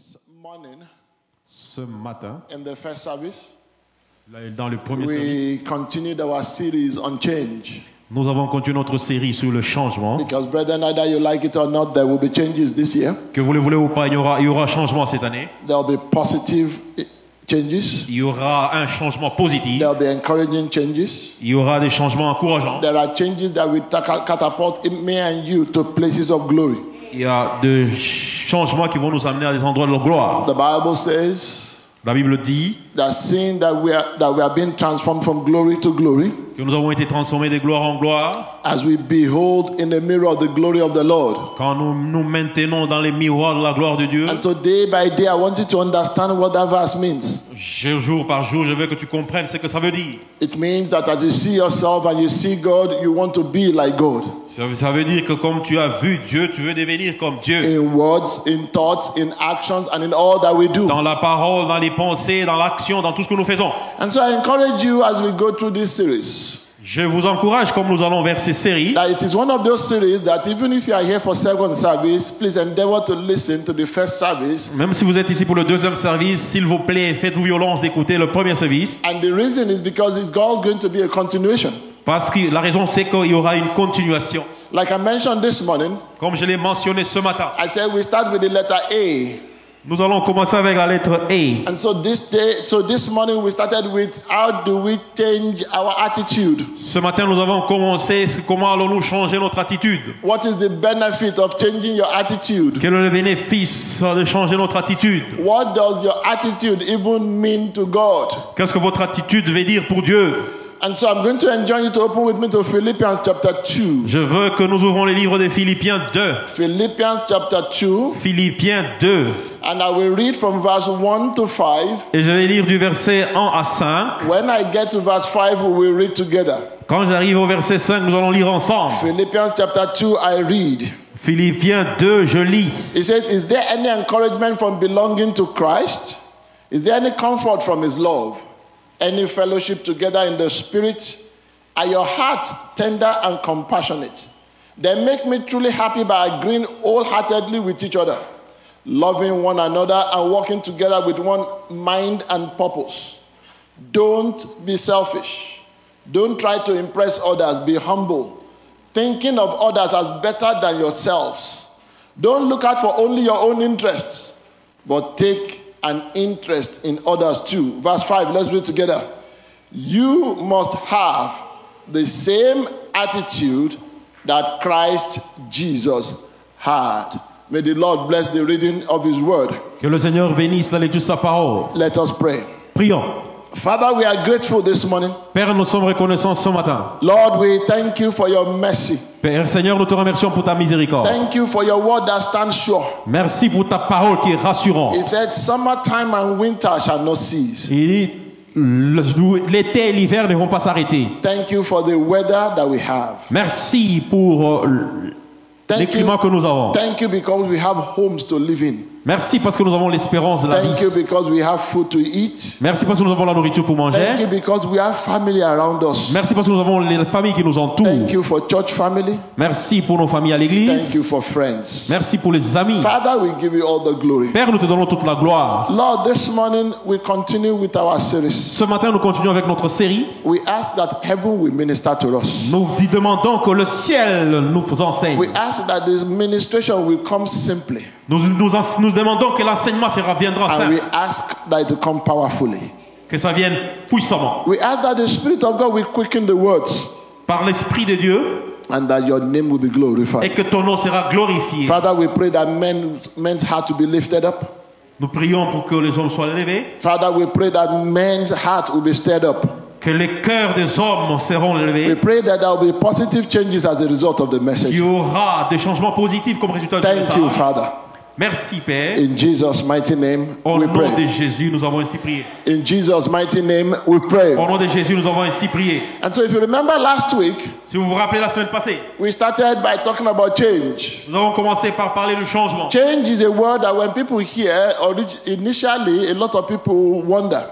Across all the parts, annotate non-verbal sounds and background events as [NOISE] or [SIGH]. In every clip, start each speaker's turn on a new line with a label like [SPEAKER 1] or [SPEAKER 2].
[SPEAKER 1] This morning,
[SPEAKER 2] Ce matin,
[SPEAKER 1] in the first service,
[SPEAKER 2] là, dans le premier service,
[SPEAKER 1] we continued our series on change.
[SPEAKER 2] nous avons continué notre série sur le changement.
[SPEAKER 1] Because, brethren, either you like it or not, there will be changes this year.
[SPEAKER 2] Que vous le voulez ou pas, il y aura, il y aura changement cette année.
[SPEAKER 1] There will be positive eh, changes.
[SPEAKER 2] Il y aura un changement positif.
[SPEAKER 1] There will be encouraging changes.
[SPEAKER 2] Il y aura des changements encourageants.
[SPEAKER 1] There are changes that will ta- catapult me and you to places of glory.
[SPEAKER 2] Il y a des changements qui vont nous amener à des endroits de gloire.
[SPEAKER 1] The Bible says
[SPEAKER 2] La Bible dit
[SPEAKER 1] that seeing that we are that we are being transformed from glory to glory,
[SPEAKER 2] que nous avons été transformés de gloire en gloire
[SPEAKER 1] as we behold in the mirror the glory of the Lord.
[SPEAKER 2] quand nous nous maintenons dans les miroirs de la gloire de Dieu.
[SPEAKER 1] And so day by day, I want you to understand what that verse means.
[SPEAKER 2] Jour par jour, je veux que tu comprennes ce que ça veut dire.
[SPEAKER 1] It means that as you see yourself and you see God, you want to be like God
[SPEAKER 2] Ça veut- dire que comme tu as vu Dieu, tu veux devenir comme Dieu.
[SPEAKER 1] in words, in thoughts, in actions, and in all that we do.
[SPEAKER 2] Dans la parole, dans les pensées, dans l'action, dans tout ce que nous faisons.
[SPEAKER 1] And so I encourage you as we go through this series
[SPEAKER 2] Je vous encourage, comme nous allons vers ces séries,
[SPEAKER 1] that it is one of those series that even if you are here for second service, please endeavor to listen to the first service.
[SPEAKER 2] même si vous êtes ici pour le deuxième service, s'il vous plaît, faites-vous violence d'écouter le premier service.
[SPEAKER 1] And the reason is because it's all going to be a continuation.
[SPEAKER 2] Parce que la raison, c'est qu'il y aura une continuation.
[SPEAKER 1] Like I mentioned this morning,
[SPEAKER 2] Comme je l'ai mentionné ce matin,
[SPEAKER 1] I said we start with the letter A.
[SPEAKER 2] nous allons commencer avec la lettre A.
[SPEAKER 1] And so this day, so this morning we started with how do we change our attitude?
[SPEAKER 2] Ce matin, nous avons commencé comment allons-nous changer notre attitude.
[SPEAKER 1] What is the benefit of changing your attitude?
[SPEAKER 2] Quel est le bénéfice de changer notre attitude?
[SPEAKER 1] What does your attitude even mean to God?
[SPEAKER 2] Qu'est-ce que votre attitude veut dire pour Dieu?
[SPEAKER 1] And so I'm going to enjoin you to open with me to Philippians chapter 2.
[SPEAKER 2] Je veux que nous ouvrons les livres de Philippiens 2.
[SPEAKER 1] Philippians chapter 2,
[SPEAKER 2] Philippiens 2.
[SPEAKER 1] and I will read from verse 1 to 5.
[SPEAKER 2] Et je vais lire du verset 1 à 5.
[SPEAKER 1] When I get to verse 5, we will read together.
[SPEAKER 2] Quand j'arrive au verset 5, nous allons lire ensemble.
[SPEAKER 1] Philippians chapter 2, I read.
[SPEAKER 2] Philippiens 2, je lis.
[SPEAKER 1] It says, Is there any encouragement from belonging to Christ? Is there any comfort from his love? Any fellowship together in the Spirit? Are your hearts tender and compassionate? Then make me truly happy by agreeing wholeheartedly with each other, loving one another, and working together with one mind and purpose. Don't be selfish. Don't try to impress others. Be humble, thinking of others as better than yourselves. Don't look out for only your own interests, but take an interest in others too. Verse 5, let's read together. You must have the same attitude that Christ Jesus had. May the Lord bless the reading of his word.
[SPEAKER 2] Que le Seigneur bénisse la lecture de sa parole.
[SPEAKER 1] Let us pray.
[SPEAKER 2] Prions.
[SPEAKER 1] Father, we are grateful this morning.
[SPEAKER 2] Père, nous sommes reconnaissants ce matin.
[SPEAKER 1] Lord, we thank you for your mercy.
[SPEAKER 2] Père Seigneur, nous te remercions pour ta miséricorde.
[SPEAKER 1] Thank you for your word that stands sure.
[SPEAKER 2] Merci pour ta parole qui est rassurante.
[SPEAKER 1] He said, Summertime and winter shall not cease.
[SPEAKER 2] Il dit, le- l'été et l'hiver ne vont pas s'arrêter.
[SPEAKER 1] Thank you for the weather that we have.
[SPEAKER 2] Merci pour euh,
[SPEAKER 1] Thank you,
[SPEAKER 2] que nous avons.
[SPEAKER 1] thank you because we have homes to live in.
[SPEAKER 2] Merci parce que nous avons l'espérance de la
[SPEAKER 1] Thank
[SPEAKER 2] vie.
[SPEAKER 1] you because we have food to eat.
[SPEAKER 2] Merci parce que nous avons la nourriture pour
[SPEAKER 1] Thank
[SPEAKER 2] manger.
[SPEAKER 1] you because we have family around us.
[SPEAKER 2] Merci parce que nous avons les familles qui nous entourent.
[SPEAKER 1] Thank you for church family.
[SPEAKER 2] Merci pour nos familles à
[SPEAKER 1] Thank you
[SPEAKER 2] l'église.
[SPEAKER 1] for friends.
[SPEAKER 2] Merci pour les amis.
[SPEAKER 1] Father, we give you all the glory.
[SPEAKER 2] Père, nous te donnons toute la gloire.
[SPEAKER 1] Lord, this morning we continue with our series.
[SPEAKER 2] Ce matin, nous continuons avec notre série.
[SPEAKER 1] We ask that heaven will minister to us.
[SPEAKER 2] Nous demandons que le ciel nous enseigne.
[SPEAKER 1] We ask that ministration will come simply.
[SPEAKER 2] Nous, nous, nous demandons que l'enseignement sera viendra
[SPEAKER 1] And we ask that it will come powerfully.
[SPEAKER 2] que ça vienne puissamment
[SPEAKER 1] We ask that the Spirit of God will quicken the words
[SPEAKER 2] par l'Esprit de Dieu
[SPEAKER 1] and that your name will be
[SPEAKER 2] et
[SPEAKER 1] glorified.
[SPEAKER 2] que ton nom sera glorifié.
[SPEAKER 1] Father, we pray that men, men's heart to be lifted up.
[SPEAKER 2] Nous prions pour que les hommes soient élevés,
[SPEAKER 1] Father, we pray that men's heart will be stirred up.
[SPEAKER 2] que les cœurs des hommes seront
[SPEAKER 1] We
[SPEAKER 2] élevés.
[SPEAKER 1] pray that there will be positive changes as a result of the
[SPEAKER 2] Il
[SPEAKER 1] message.
[SPEAKER 2] y aura des changements positifs comme résultat de
[SPEAKER 1] Thank you,
[SPEAKER 2] ça.
[SPEAKER 1] Father.
[SPEAKER 2] Merci Père.
[SPEAKER 1] In Jesus' mighty name,
[SPEAKER 2] Au
[SPEAKER 1] we
[SPEAKER 2] nom de
[SPEAKER 1] pray.
[SPEAKER 2] Jésus, nous avons ainsi prié.
[SPEAKER 1] In Jesus' mighty name, we
[SPEAKER 2] Au
[SPEAKER 1] pray.
[SPEAKER 2] nom de Jésus, nous avons ainsi prié.
[SPEAKER 1] And so, if you remember last week,
[SPEAKER 2] Si vous vous rappelez la semaine passée,
[SPEAKER 1] we started by talking about change.
[SPEAKER 2] nous avons commencé par parler du changement.
[SPEAKER 1] Change is a word that when people hear, initially, a lot of people wonder.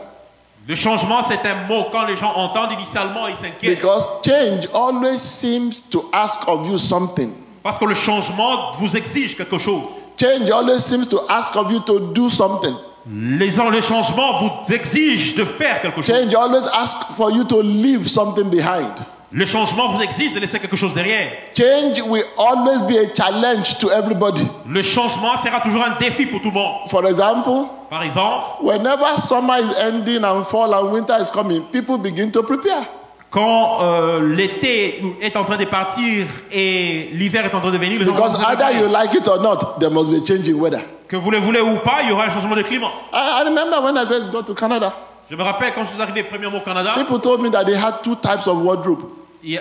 [SPEAKER 2] Le changement, c'est un mot. Quand les gens entendent initialement, ils s'inquiètent.
[SPEAKER 1] Because change always seems to ask of you something.
[SPEAKER 2] Parce que le changement vous exige quelque chose.
[SPEAKER 1] Change always seems to ask of you to do something.
[SPEAKER 2] Les, les changements vous exigent de faire quelque chose.
[SPEAKER 1] Change always asks for you to leave something behind.
[SPEAKER 2] Le changement vous exige de laisser quelque chose derrière.
[SPEAKER 1] Change will always be a challenge to everybody.
[SPEAKER 2] Le changement sera toujours un défi pour tout le monde.
[SPEAKER 1] For example,
[SPEAKER 2] Par exemple,
[SPEAKER 1] whenever summer is ending and fall and winter is coming, people begin to prepare.
[SPEAKER 2] Quand euh, l'été est en train de partir et l'hiver est en train de venir, les gens
[SPEAKER 1] Because either you like it or not, there must be a change in weather.
[SPEAKER 2] que vous le voulez ou pas, il y aura un changement de climat.
[SPEAKER 1] I, I remember when I first got to Canada,
[SPEAKER 2] Je me rappelle quand je suis arrivé premièrement au Canada,
[SPEAKER 1] people told me that they had two types of wardrobe.
[SPEAKER 2] y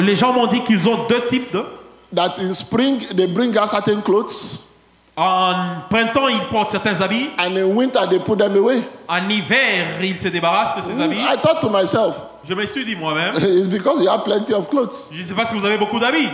[SPEAKER 2] les gens m'ont dit qu'ils ont deux types de.
[SPEAKER 1] That in spring they bring out certain clothes,
[SPEAKER 2] En printemps, ils portent certains habits.
[SPEAKER 1] and in winter they put them away.
[SPEAKER 2] En hiver, ils se débarrassent de ces habits.
[SPEAKER 1] I thought to myself,
[SPEAKER 2] Je me suis dit moi-même, [LAUGHS]
[SPEAKER 1] it's because you have plenty of clothes.
[SPEAKER 2] je ne sais pas si vous avez beaucoup d'habits,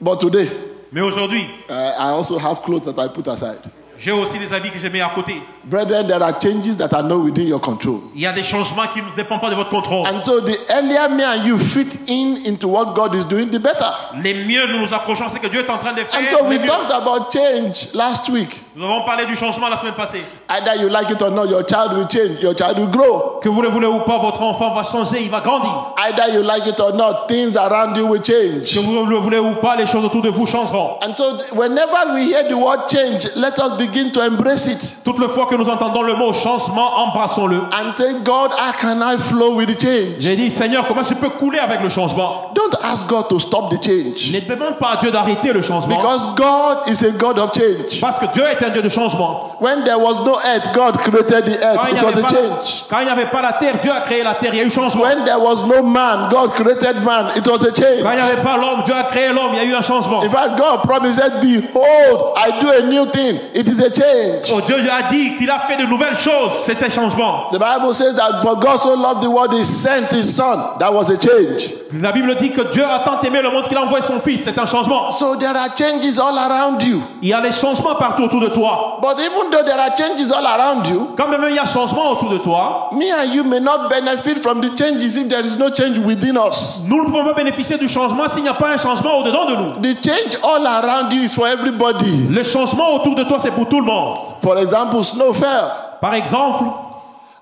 [SPEAKER 1] But today,
[SPEAKER 2] mais aujourd'hui,
[SPEAKER 1] uh, I also have clothes that I put aside.
[SPEAKER 2] j'ai aussi des habits que je mets à côté.
[SPEAKER 1] Brethren, there are changes that are not within your control.
[SPEAKER 2] Il y a des changements qui ne dépendent pas de votre contrôle.
[SPEAKER 1] And so the earlier me and you fit in into what God is doing, the better.
[SPEAKER 2] Les mieux nous nous approchons, c'est que Dieu est en train de faire.
[SPEAKER 1] And so we
[SPEAKER 2] mieux.
[SPEAKER 1] talked about change last week.
[SPEAKER 2] Nous avons parlé du changement la semaine passée.
[SPEAKER 1] Either you like it or not, your child will change, your child will grow.
[SPEAKER 2] Que vous le voulez ou pas, votre enfant va changer, il va grandir.
[SPEAKER 1] Either you like it or not, things around you will change.
[SPEAKER 2] Que vous le voulez ou pas, les choses autour de vous changeront.
[SPEAKER 1] And so whenever we hear the word change, let us begin to embrace it
[SPEAKER 2] Toute le fois que nous entendons le mot changement, embrassons-le.
[SPEAKER 1] and say, God, how can I flow with the change?
[SPEAKER 2] J'ai dit, Seigneur, comment je peux couler avec le changement?
[SPEAKER 1] Don't ask God to stop the change
[SPEAKER 2] Ne demande pas à Dieu d'arrêter le changement.
[SPEAKER 1] because God is a God of change.
[SPEAKER 2] Parce que Dieu est un Dieu de changement.
[SPEAKER 1] When there was no earth, God created the earth.
[SPEAKER 2] il
[SPEAKER 1] It was a change.
[SPEAKER 2] quand il n'y avait pas la terre, Dieu a créé la terre, il y a eu changement.
[SPEAKER 1] When there was no man, God created man. It was a change.
[SPEAKER 2] Quand il n'y avait pas l'homme, Dieu a créé l'homme, il y a eu un changement.
[SPEAKER 1] In fact, God promised, Behold, I do a new thing. It is a change.
[SPEAKER 2] Oh, Dieu lui a dit qu'il a fait de nouvelles choses, c'est un changement.
[SPEAKER 1] The Bible says that for God so loved the world, He sent His Son. That was a change.
[SPEAKER 2] La Bible dit que Dieu a tant aimé le monde qu'il a envoyé son fils, c'est un changement.
[SPEAKER 1] So there are changes all around you.
[SPEAKER 2] Il y a des changements partout autour de toi.
[SPEAKER 1] But even though there are changes all around you,
[SPEAKER 2] Quand même il y a changement autour de toi,
[SPEAKER 1] me and you may not benefit from the changes if there is no change within us.
[SPEAKER 2] nous ne pouvons pas bénéficier du changement s'il n'y a pas un changement au-dedans de nous.
[SPEAKER 1] The change all around you is for everybody.
[SPEAKER 2] Le changement autour de toi, c'est pour tout le monde.
[SPEAKER 1] For example, snow fell.
[SPEAKER 2] Par exemple,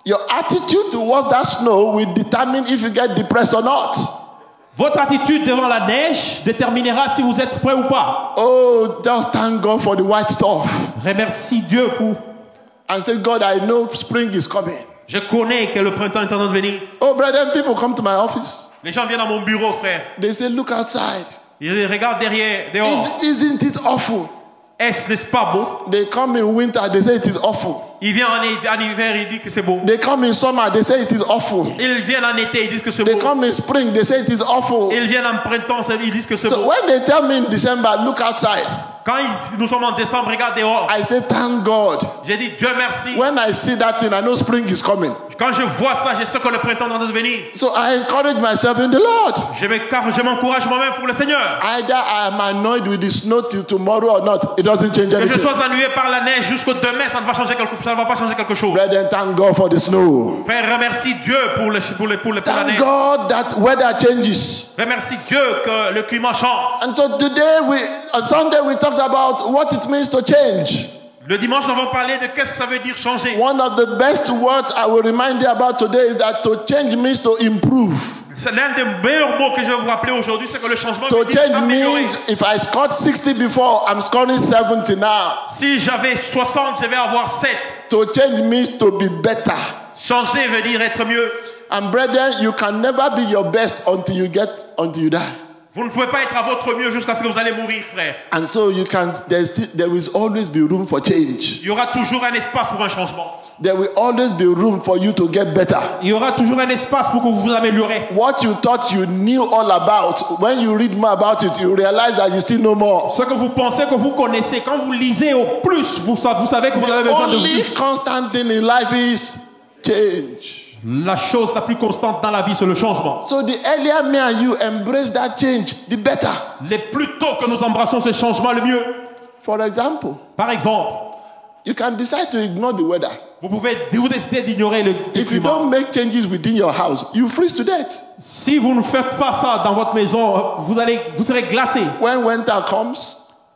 [SPEAKER 1] Your attitude towards that snow will determine if you get depressed or not.
[SPEAKER 2] votre attitude devant la neige déterminera si vous êtes prêt ou pas.
[SPEAKER 1] Oh, just thank God for the white stuff
[SPEAKER 2] Remercie Dieu pour.
[SPEAKER 1] And say, God, I know spring is coming.
[SPEAKER 2] Je connais que le printemps est en train de venir.
[SPEAKER 1] Oh, brethren, people come to my office.
[SPEAKER 2] Les gens viennent à mon bureau, frère.
[SPEAKER 1] They say, Look outside.
[SPEAKER 2] Ils regardent derrière, dehors.
[SPEAKER 1] Is, isn't it awful?
[SPEAKER 2] Est-ce n'est-ce pas beau?
[SPEAKER 1] They come in winter, they say it is awful.
[SPEAKER 2] Ils viennent en, hi- en hiver, ils disent que c'est beau.
[SPEAKER 1] They come in summer, they say it is awful.
[SPEAKER 2] Ils viennent en été, ils disent que c'est
[SPEAKER 1] They
[SPEAKER 2] beau.
[SPEAKER 1] come in spring, they say it is awful.
[SPEAKER 2] Ils viennent en printemps, ils disent que c'est
[SPEAKER 1] So
[SPEAKER 2] beau.
[SPEAKER 1] when they tell me in December, look outside,
[SPEAKER 2] Quand nous sommes en décembre, regarde dehors.
[SPEAKER 1] I say, thank God.
[SPEAKER 2] J'ai dit Dieu merci.
[SPEAKER 1] When I see that thing, I know spring is coming.
[SPEAKER 2] Quand je vois ça, je sais que le printemps est en train de venir.
[SPEAKER 1] So I encourage myself in the Lord.
[SPEAKER 2] Je m'encourage moi-même pour le Seigneur.
[SPEAKER 1] Either I am annoyed with the snow till tomorrow or not, it doesn't change
[SPEAKER 2] Que je
[SPEAKER 1] anything.
[SPEAKER 2] sois ennuyé par la neige jusqu'au demain, ça ne va changer quelque, ça ne va pas changer quelque chose.
[SPEAKER 1] Brethren, thank God for the snow.
[SPEAKER 2] Frère, remercie Dieu pour, le, pour, le, pour, le, pour la
[SPEAKER 1] Thank
[SPEAKER 2] neige.
[SPEAKER 1] God that weather changes.
[SPEAKER 2] Remercie Dieu que le climat change.
[SPEAKER 1] And so today, we on Sunday, we talked about what it means to change.
[SPEAKER 2] Le dimanche, nous avons parlé de qu'est-ce que ça veut dire changer.
[SPEAKER 1] One of the best words I will remind you about today is that to change means to improve.
[SPEAKER 2] C'est l'un des meilleurs mots que je vais vous rappeler aujourd'hui, c'est que le changement
[SPEAKER 1] To
[SPEAKER 2] veut dire
[SPEAKER 1] change means if I scored 60 before, I'm scoring 70 now.
[SPEAKER 2] Si j'avais 60, je vais avoir 7.
[SPEAKER 1] To change means to be better.
[SPEAKER 2] Changer veut dire être mieux.
[SPEAKER 1] And brethren, you can never be your best until you get until you die.
[SPEAKER 2] Vous ne pouvez pas être à votre mieux jusqu'à ce que vous allez mourir, frère.
[SPEAKER 1] And so you can still, there will always be room for change.
[SPEAKER 2] Il y aura toujours un espace pour un changement.
[SPEAKER 1] There will always be room for you to get better.
[SPEAKER 2] Il y aura toujours un espace pour que vous vous améliorez.
[SPEAKER 1] What you thought you knew all about, when you read more about it, you realize that you still know more.
[SPEAKER 2] Ce que vous pensez que vous connaissez, quand vous lisez au plus, vous, vous savez que vous avez
[SPEAKER 1] The
[SPEAKER 2] besoin de
[SPEAKER 1] only
[SPEAKER 2] plus.
[SPEAKER 1] constant thing in life is change.
[SPEAKER 2] La chose la plus constante dans la vie, c'est le changement.
[SPEAKER 1] So the earlier me and you embrace that change, the better.
[SPEAKER 2] Les plus tôt que nous embrassons ce changement, le mieux.
[SPEAKER 1] For example,
[SPEAKER 2] Par exemple,
[SPEAKER 1] you can decide to ignore the weather.
[SPEAKER 2] vous pouvez vous décider d'ignorer le
[SPEAKER 1] If you don't make changes within your house, you freeze to death.
[SPEAKER 2] Si vous ne faites pas ça dans votre maison, vous allez, vous serez glacé.
[SPEAKER 1] When winter comes,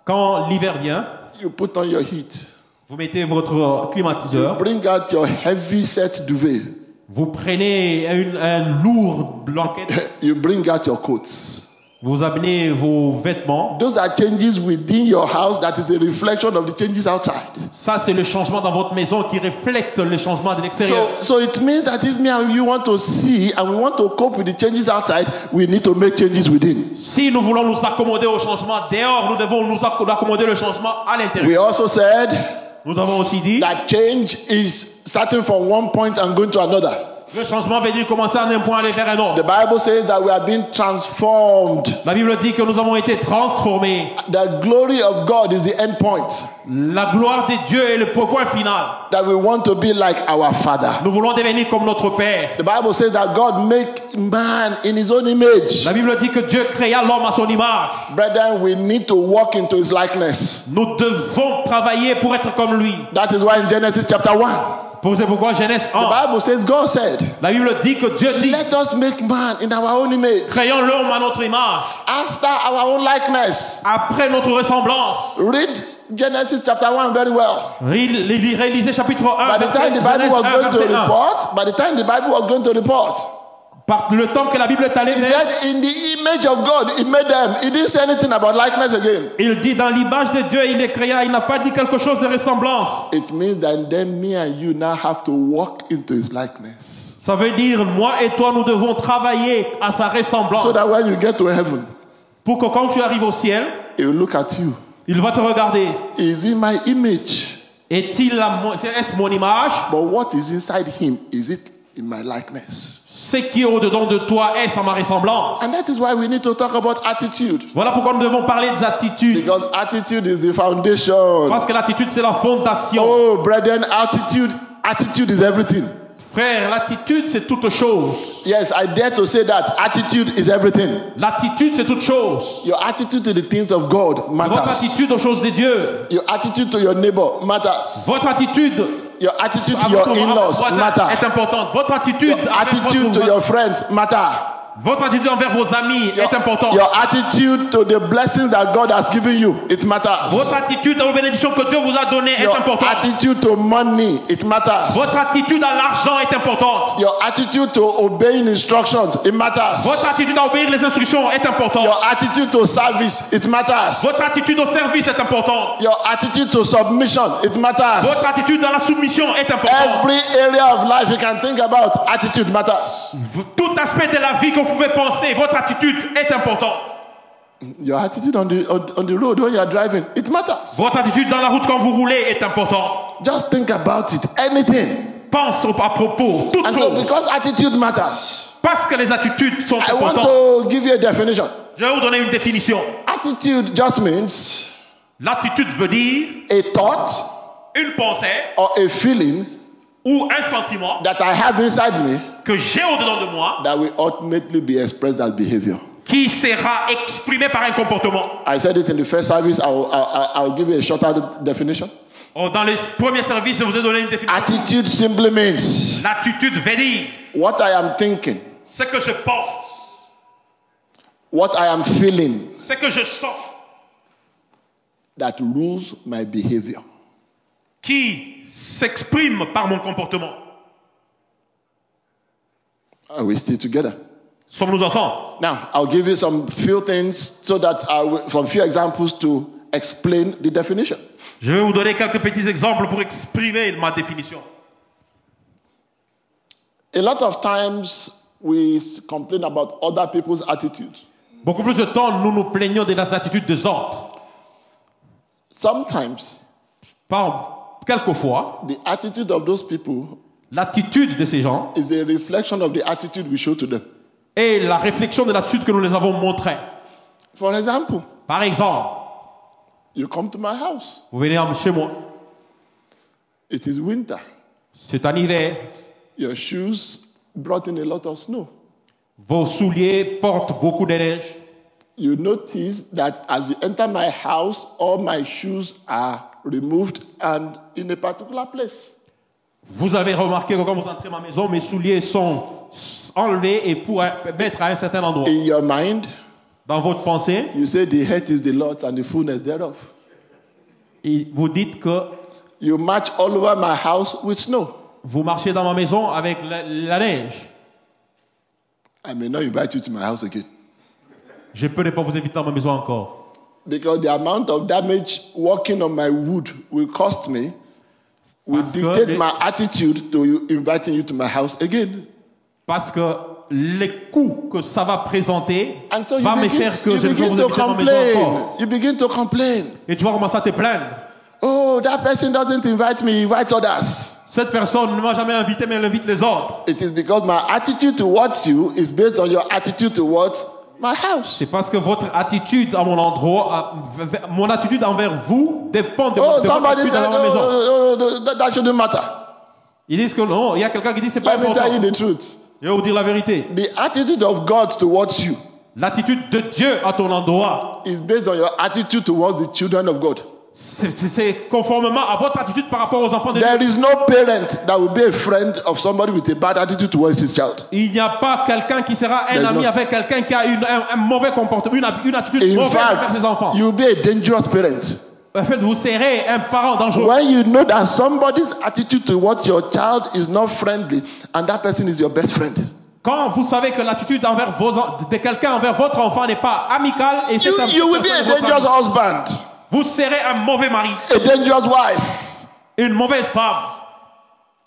[SPEAKER 2] Quand l'hiver vient,
[SPEAKER 1] you put on your heat.
[SPEAKER 2] Vous mettez votre climatiseur,
[SPEAKER 1] Bring out your heavy set duvet.
[SPEAKER 2] Vous prenez une, un lourd blanquette, [LAUGHS]
[SPEAKER 1] You bring out your coats.
[SPEAKER 2] vous amenez vos vêtements.
[SPEAKER 1] Those are changes within your house that is a reflection of the changes outside.
[SPEAKER 2] Ça, c'est le changement dans votre maison qui reflète le changement de l'extérieur.
[SPEAKER 1] So, so it means that if me and you want to see and we want to cope with the changes outside, we need to make changes within.
[SPEAKER 2] Si nous voulons nous accommoder au changement dehors, nous devons nous acco- accommoder le changement à l'intérieur.
[SPEAKER 1] We also said
[SPEAKER 2] Nous avons aussi dit,
[SPEAKER 1] that change is starting from one point and going to another.
[SPEAKER 2] le changement veut dire commencer d'un point aller vers un
[SPEAKER 1] The
[SPEAKER 2] autre.
[SPEAKER 1] Bible says that we are being transformed.
[SPEAKER 2] La Bible dit que nous avons été transformés.
[SPEAKER 1] The glory of God is the end point.
[SPEAKER 2] La gloire de Dieu est le point final.
[SPEAKER 1] That we want to be like our Father.
[SPEAKER 2] Nous voulons devenir comme notre Père.
[SPEAKER 1] The Bible says that God make man in his own image.
[SPEAKER 2] La Bible dit que Dieu créa l'homme à son image.
[SPEAKER 1] Brethren, we need to walk into his likeness.
[SPEAKER 2] Nous devons travailler pour être comme lui.
[SPEAKER 1] That is why in Genesis chapter 1,
[SPEAKER 2] Pour c'est pourquoi Genèse
[SPEAKER 1] the
[SPEAKER 2] 1,
[SPEAKER 1] Bible says, God said,
[SPEAKER 2] la Bible dit que Dieu dit,
[SPEAKER 1] Let us make man in our own image,
[SPEAKER 2] créons l'homme à notre image,
[SPEAKER 1] after our own likeness.
[SPEAKER 2] après notre ressemblance.
[SPEAKER 1] Read Genesis chapter 1 very well.
[SPEAKER 2] Rel- li- Réalisez chapitre 1,
[SPEAKER 1] By the time the Bible was
[SPEAKER 2] Genèse 1,
[SPEAKER 1] going to
[SPEAKER 2] verset 1.
[SPEAKER 1] report, by the time the Bible was going to report,
[SPEAKER 2] Par le temps que la Bible est allée
[SPEAKER 1] he
[SPEAKER 2] vers,
[SPEAKER 1] said, In the image of God, he made them. He didn't say anything about likeness again.
[SPEAKER 2] il dit dans l'image de Dieu, il les créa, il n'a pas dit quelque chose de ressemblance.
[SPEAKER 1] It means that then me and you now have to walk into his likeness.
[SPEAKER 2] Ça veut dire, moi et toi, nous devons travailler à sa ressemblance.
[SPEAKER 1] So that when you get to heaven,
[SPEAKER 2] Pour que quand tu arrives au ciel,
[SPEAKER 1] he will look at you.
[SPEAKER 2] il va te regarder.
[SPEAKER 1] Is in my image?
[SPEAKER 2] Est-il est-ce mon image?
[SPEAKER 1] But what is inside him? Is it in my likeness?
[SPEAKER 2] Ce qui est au-dedans de toi est à ma ressemblance.
[SPEAKER 1] And that is why we need to talk about attitude.
[SPEAKER 2] Voilà pourquoi nous devons parler des attitudes.
[SPEAKER 1] Because attitude is the foundation.
[SPEAKER 2] Parce que l'attitude, c'est la fondation.
[SPEAKER 1] Oh, brethren, attitude, attitude is everything.
[SPEAKER 2] Frère, l'attitude, c'est toute chose.
[SPEAKER 1] Yes, I dare to say that attitude is everything.
[SPEAKER 2] L'attitude, c'est toute chose.
[SPEAKER 1] Your attitude to the things of God
[SPEAKER 2] Votre
[SPEAKER 1] matters.
[SPEAKER 2] attitude aux choses de Dieu.
[SPEAKER 1] Your attitude to your neighbor matters.
[SPEAKER 2] Votre attitude
[SPEAKER 1] Your attitude to your in-laws matter.
[SPEAKER 2] est importante. Votre attitude,
[SPEAKER 1] Your attitude to your friends matter.
[SPEAKER 2] Votre attitude envers vos amis
[SPEAKER 1] Your,
[SPEAKER 2] est importante.
[SPEAKER 1] your attitude to the blessings that God has given you, it matters.
[SPEAKER 2] Votre attitude aux bénédictions que Dieu vous a données est
[SPEAKER 1] Your
[SPEAKER 2] importante.
[SPEAKER 1] attitude to money, it matters.
[SPEAKER 2] Votre attitude à l'argent est importante.
[SPEAKER 1] Your attitude to obeying instructions, it matters.
[SPEAKER 2] Votre attitude à obéir les instructions est importante.
[SPEAKER 1] Your attitude to service, it matters.
[SPEAKER 2] Votre attitude au service est importante.
[SPEAKER 1] Your attitude to submission, it matters.
[SPEAKER 2] Votre attitude dans la soumission est importante.
[SPEAKER 1] Every area of life you can think about, attitude matters.
[SPEAKER 2] Tout aspect de la vie que pouvez penser, votre attitude est importante.
[SPEAKER 1] Your attitude on the on, on the road when you are driving, it matters.
[SPEAKER 2] Votre attitude dans la route quand vous roulez est importante.
[SPEAKER 1] Just think about it. Anything.
[SPEAKER 2] Pense à propos, toute
[SPEAKER 1] And so because attitude matters,
[SPEAKER 2] Parce que les attitudes sont
[SPEAKER 1] I want
[SPEAKER 2] importantes.
[SPEAKER 1] to give you a definition.
[SPEAKER 2] Je vais vous donner une définition.
[SPEAKER 1] Attitude just means
[SPEAKER 2] L'attitude veut dire
[SPEAKER 1] a thought
[SPEAKER 2] une pensée
[SPEAKER 1] or a feeling
[SPEAKER 2] ou un sentiment
[SPEAKER 1] that I have inside me
[SPEAKER 2] que j'ai au-dedans de moi
[SPEAKER 1] that will ultimately be expressed as behavior.
[SPEAKER 2] qui sera exprimé par un comportement.
[SPEAKER 1] I said it in the first service. I'll, I'll, I'll give you a shorter definition.
[SPEAKER 2] Oh, Dans le premier service, je vous ai donné une définition.
[SPEAKER 1] Attitude simply means
[SPEAKER 2] L'attitude veut dire
[SPEAKER 1] what I am thinking,
[SPEAKER 2] ce que je pense,
[SPEAKER 1] what I am feeling
[SPEAKER 2] ce que je sens,
[SPEAKER 1] that rules my behavior.
[SPEAKER 2] qui s'exprime par mon comportement.
[SPEAKER 1] Are we still together?
[SPEAKER 2] Sommes-nous ensemble
[SPEAKER 1] Now, I'll give you some few things so that I will, some few examples to explain the definition.
[SPEAKER 2] Je vais vous donner quelques petits exemples pour exprimer ma définition.
[SPEAKER 1] A lot of times we complain about other people's attitude.
[SPEAKER 2] Beaucoup plus de temps, nous nous plaignons de las attitudes des autres.
[SPEAKER 1] Sometimes
[SPEAKER 2] Par, quelquefois,
[SPEAKER 1] the attitude of those people
[SPEAKER 2] l'attitude de ces gens
[SPEAKER 1] is a reflection of the attitude we show to them.
[SPEAKER 2] est la réflexion de l'attitude que nous les avons montrée.
[SPEAKER 1] For example,
[SPEAKER 2] Par exemple,
[SPEAKER 1] you come to my house.
[SPEAKER 2] vous venez chez moi,
[SPEAKER 1] It is winter.
[SPEAKER 2] c'est un hiver,
[SPEAKER 1] Your shoes brought in a lot of snow.
[SPEAKER 2] vos souliers portent beaucoup de neige.
[SPEAKER 1] You notice that as you enter my house, all my shoes are removed and in a particular place.
[SPEAKER 2] Vous avez remarqué que quand vous entrez à ma maison, mes souliers sont enlevés et pour mettre à un certain endroit.
[SPEAKER 1] In your mind,
[SPEAKER 2] Dans votre pensée,
[SPEAKER 1] you say the is the Lord's and the fullness thereof.
[SPEAKER 2] Et vous dites que
[SPEAKER 1] You march all over my house with snow.
[SPEAKER 2] vous marchez dans ma maison avec la, la neige.
[SPEAKER 1] I may not invite you to my house again.
[SPEAKER 2] Je peux ne pas vous inviter dans ma maison encore.
[SPEAKER 1] Because the amount of damage working on my wood will cost me, will
[SPEAKER 2] Parce que
[SPEAKER 1] dictate
[SPEAKER 2] les-
[SPEAKER 1] my attitude to you inviting you to my house again.
[SPEAKER 2] Parce que les coûts que ça va présenter
[SPEAKER 1] so you
[SPEAKER 2] va me faire que je ne
[SPEAKER 1] begin
[SPEAKER 2] vous
[SPEAKER 1] to
[SPEAKER 2] inviter dans
[SPEAKER 1] complain.
[SPEAKER 2] encore.
[SPEAKER 1] You begin to complain.
[SPEAKER 2] Et tu vas commencer à te plaindre.
[SPEAKER 1] Oh, that person doesn't invite me, he invites others.
[SPEAKER 2] Cette personne ne m'a jamais invité, mais elle invite les autres.
[SPEAKER 1] It is because my attitude towards you is based on your attitude towards my house.
[SPEAKER 2] C'est parce que votre attitude à mon endroit, à- mon attitude envers vous dépend de,
[SPEAKER 1] Oh,
[SPEAKER 2] de votre attitude
[SPEAKER 1] said,
[SPEAKER 2] dans ma maison.
[SPEAKER 1] oh, oh, oh, that, that shouldn't matter.
[SPEAKER 2] Ils disent que non, il y a quelqu'un qui dit c'est pas
[SPEAKER 1] Let me
[SPEAKER 2] important.
[SPEAKER 1] tell you the truth.
[SPEAKER 2] Je vais vous dire la vérité.
[SPEAKER 1] The attitude of God towards you
[SPEAKER 2] L'attitude de Dieu à ton endroit,
[SPEAKER 1] is based on your attitude towards the children of God.
[SPEAKER 2] C'est conformément à votre attitude par rapport aux enfants de Dieu.
[SPEAKER 1] There is no parent that will be a friend of somebody with a bad attitude towards his child.
[SPEAKER 2] Il n'y a pas quelqu'un qui sera un
[SPEAKER 1] There's
[SPEAKER 2] ami
[SPEAKER 1] no-
[SPEAKER 2] avec quelqu'un qui a une- un, un mauvais comportement, une, une attitude
[SPEAKER 1] In
[SPEAKER 2] mauvaise envers ses enfants.
[SPEAKER 1] you will be a dangerous parent.
[SPEAKER 2] En fait, vous serez un parent dangereux.
[SPEAKER 1] When you know that somebody's attitude towards your child is not friendly and that person is your best friend.
[SPEAKER 2] Quand vous savez que l'attitude envers vos en- de quelqu'un envers votre enfant n'est pas amicale et c'est un
[SPEAKER 1] you will be a dangerous husband,
[SPEAKER 2] vous serez un mauvais mari,
[SPEAKER 1] a dangerous wife.
[SPEAKER 2] une mauvaise femme.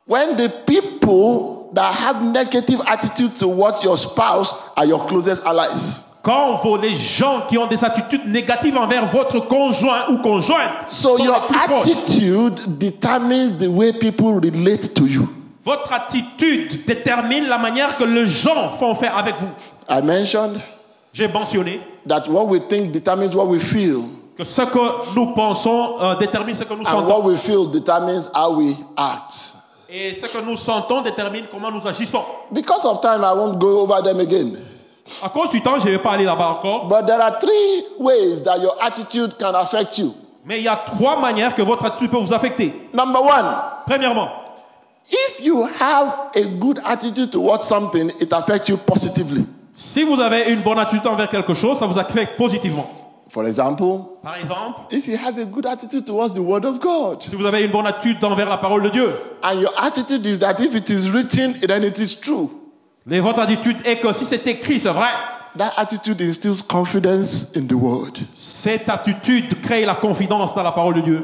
[SPEAKER 1] When the people that have negative attitude towards your spouse are your closest allies.
[SPEAKER 2] Quand vos, les gens qui ont des attitudes négatives envers votre conjoint ou conjointe
[SPEAKER 1] So
[SPEAKER 2] sont
[SPEAKER 1] your
[SPEAKER 2] les plus proches.
[SPEAKER 1] attitude determines the way people relate to you.
[SPEAKER 2] votre attitude détermine la manière que les gens font faire avec vous.
[SPEAKER 1] I mentioned
[SPEAKER 2] J'ai mentionné
[SPEAKER 1] that what we think determines what we feel,
[SPEAKER 2] que ce que nous pensons euh, détermine ce que nous
[SPEAKER 1] and
[SPEAKER 2] sentons.
[SPEAKER 1] what we feel determines how we act.
[SPEAKER 2] Et ce que nous sentons détermine comment nous agissons.
[SPEAKER 1] Because of time, I won't go over them again.
[SPEAKER 2] À cause du temps, je ne vais pas aller là-bas encore.
[SPEAKER 1] But there are three ways that your attitude can affect you.
[SPEAKER 2] Mais il y a trois manières que votre attitude peut vous affecter.
[SPEAKER 1] Number one,
[SPEAKER 2] Premièrement,
[SPEAKER 1] if you have a good attitude towards something, it affects you positively.
[SPEAKER 2] si vous avez une bonne attitude envers quelque chose, ça vous affecte positivement.
[SPEAKER 1] For example,
[SPEAKER 2] Par exemple,
[SPEAKER 1] if you have a good attitude towards the Word of God,
[SPEAKER 2] si vous avez une bonne attitude envers la parole de Dieu,
[SPEAKER 1] and your attitude is that if it is written, then it is true,
[SPEAKER 2] et votre attitude est que si c'est écrit, c'est vrai.
[SPEAKER 1] that attitude instills confidence in the Word.
[SPEAKER 2] Cette attitude crée la confidence dans la parole de Dieu.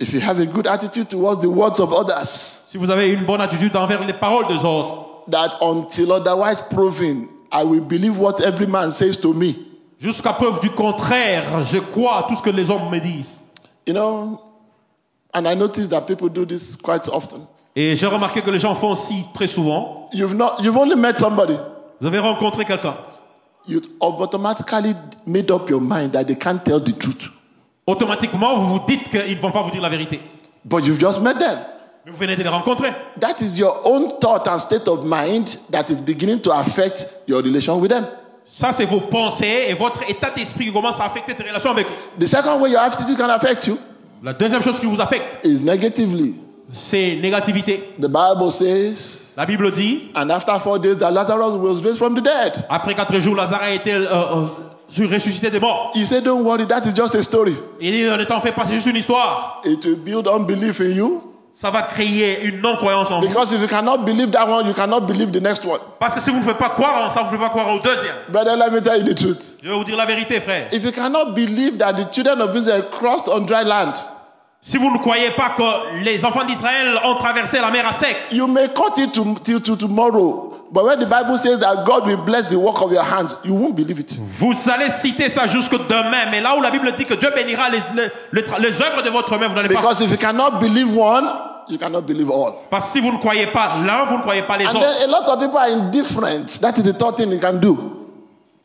[SPEAKER 1] If you have a good attitude towards the words of others,
[SPEAKER 2] Si vous avez une bonne attitude envers les paroles des autres,
[SPEAKER 1] that until otherwise proven, I will believe what every man says to me.
[SPEAKER 2] Jusqu'à preuve du contraire, je crois à tout ce que les hommes me disent.
[SPEAKER 1] You know, and I notice that people do this quite often.
[SPEAKER 2] Et j'ai remarqué que les gens font aussi très souvent.
[SPEAKER 1] You've not, you've only met somebody.
[SPEAKER 2] Vous avez rencontré quelqu'un.
[SPEAKER 1] You automatically made up your mind that they can't tell the truth,
[SPEAKER 2] Automatiquement, vous vous dites qu'ils ne vont pas vous dire la vérité.
[SPEAKER 1] but you've just met them.
[SPEAKER 2] Mais vous venez de les rencontrer.
[SPEAKER 1] That is your own thought and state of mind that is beginning to affect your relation with them.
[SPEAKER 2] Ça, c'est vos pensées et votre état d'esprit qui commence à affecter tes relations avec.
[SPEAKER 1] The second way your attitude can affect you
[SPEAKER 2] La deuxième chose qui vous affecte,
[SPEAKER 1] is negatively.
[SPEAKER 2] c'est négativité.
[SPEAKER 1] The Bible says,
[SPEAKER 2] La Bible dit,
[SPEAKER 1] and after four days, that Lazarus was raised from the dead.
[SPEAKER 2] après quatre jours, Lazare a été euh, euh, ressuscité des morts.
[SPEAKER 1] He said, Don't worry, that is just a story.
[SPEAKER 2] Il dit, ne t'en fais pas, c'est juste une histoire.
[SPEAKER 1] It will build unbelief in you.
[SPEAKER 2] Ça va créer une non-croyance en vous.
[SPEAKER 1] Because if you cannot believe that one, you cannot believe the next one.
[SPEAKER 2] Parce que si vous ne pouvez pas croire en ça, vous ne pouvez pas croire au deuxième.
[SPEAKER 1] Brother, let me tell you the truth.
[SPEAKER 2] Je vais vous dire la vérité, frère.
[SPEAKER 1] If you cannot believe that the children of Israel crossed on dry land,
[SPEAKER 2] Si vous ne croyez pas que les enfants d'Israël ont traversé la mer à sec,
[SPEAKER 1] you may cut it to, till to tomorrow. But when the Bible says that God will bless the work of your hands, you won't believe it.
[SPEAKER 2] vous allez citer ça jusque demain. Mais là où la Bible dit que Dieu bénira les, les- les tra- les œuvres de votre main, vous n'allez pas.
[SPEAKER 1] Because if you cannot believe one, you cannot believe all.
[SPEAKER 2] Parce que si vous ne croyez pas l'un, vous ne croyez pas les
[SPEAKER 1] And
[SPEAKER 2] autres.
[SPEAKER 1] then a lot of people are indifferent. That is the third thing you can do.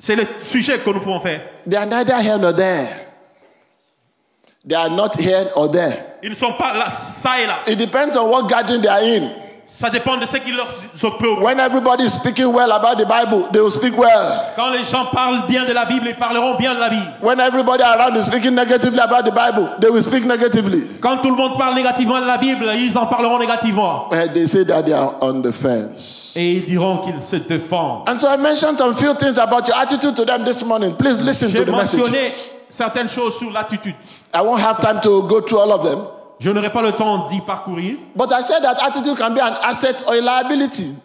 [SPEAKER 2] C'est le sujet que nous pouvons faire.
[SPEAKER 1] They are neither here nor there. They are not here or there.
[SPEAKER 2] Ils ne sont pas là, ça et là.
[SPEAKER 1] It depends on what gathering they are in.
[SPEAKER 2] Ça dépend de ce qui leur occupe.
[SPEAKER 1] When everybody is speaking well about the Bible, they will speak well.
[SPEAKER 2] Quand les gens parlent bien de la Bible, ils parleront bien de la Bible.
[SPEAKER 1] When everybody around is speaking negatively about the Bible, they will speak negatively.
[SPEAKER 2] Quand tout le monde parle négativement de la Bible, ils en parleront négativement.
[SPEAKER 1] And they say that they are on the fence.
[SPEAKER 2] Et ils diront qu'ils se défendent.
[SPEAKER 1] And so I mentioned some few things about your attitude to them this morning. Please listen to the message.
[SPEAKER 2] mentionné certaines choses sur l'attitude.
[SPEAKER 1] I won't have time to go through all of them.
[SPEAKER 2] Je n'aurai pas le temps d'y parcourir.
[SPEAKER 1] But I said that attitude can be an asset or a liability.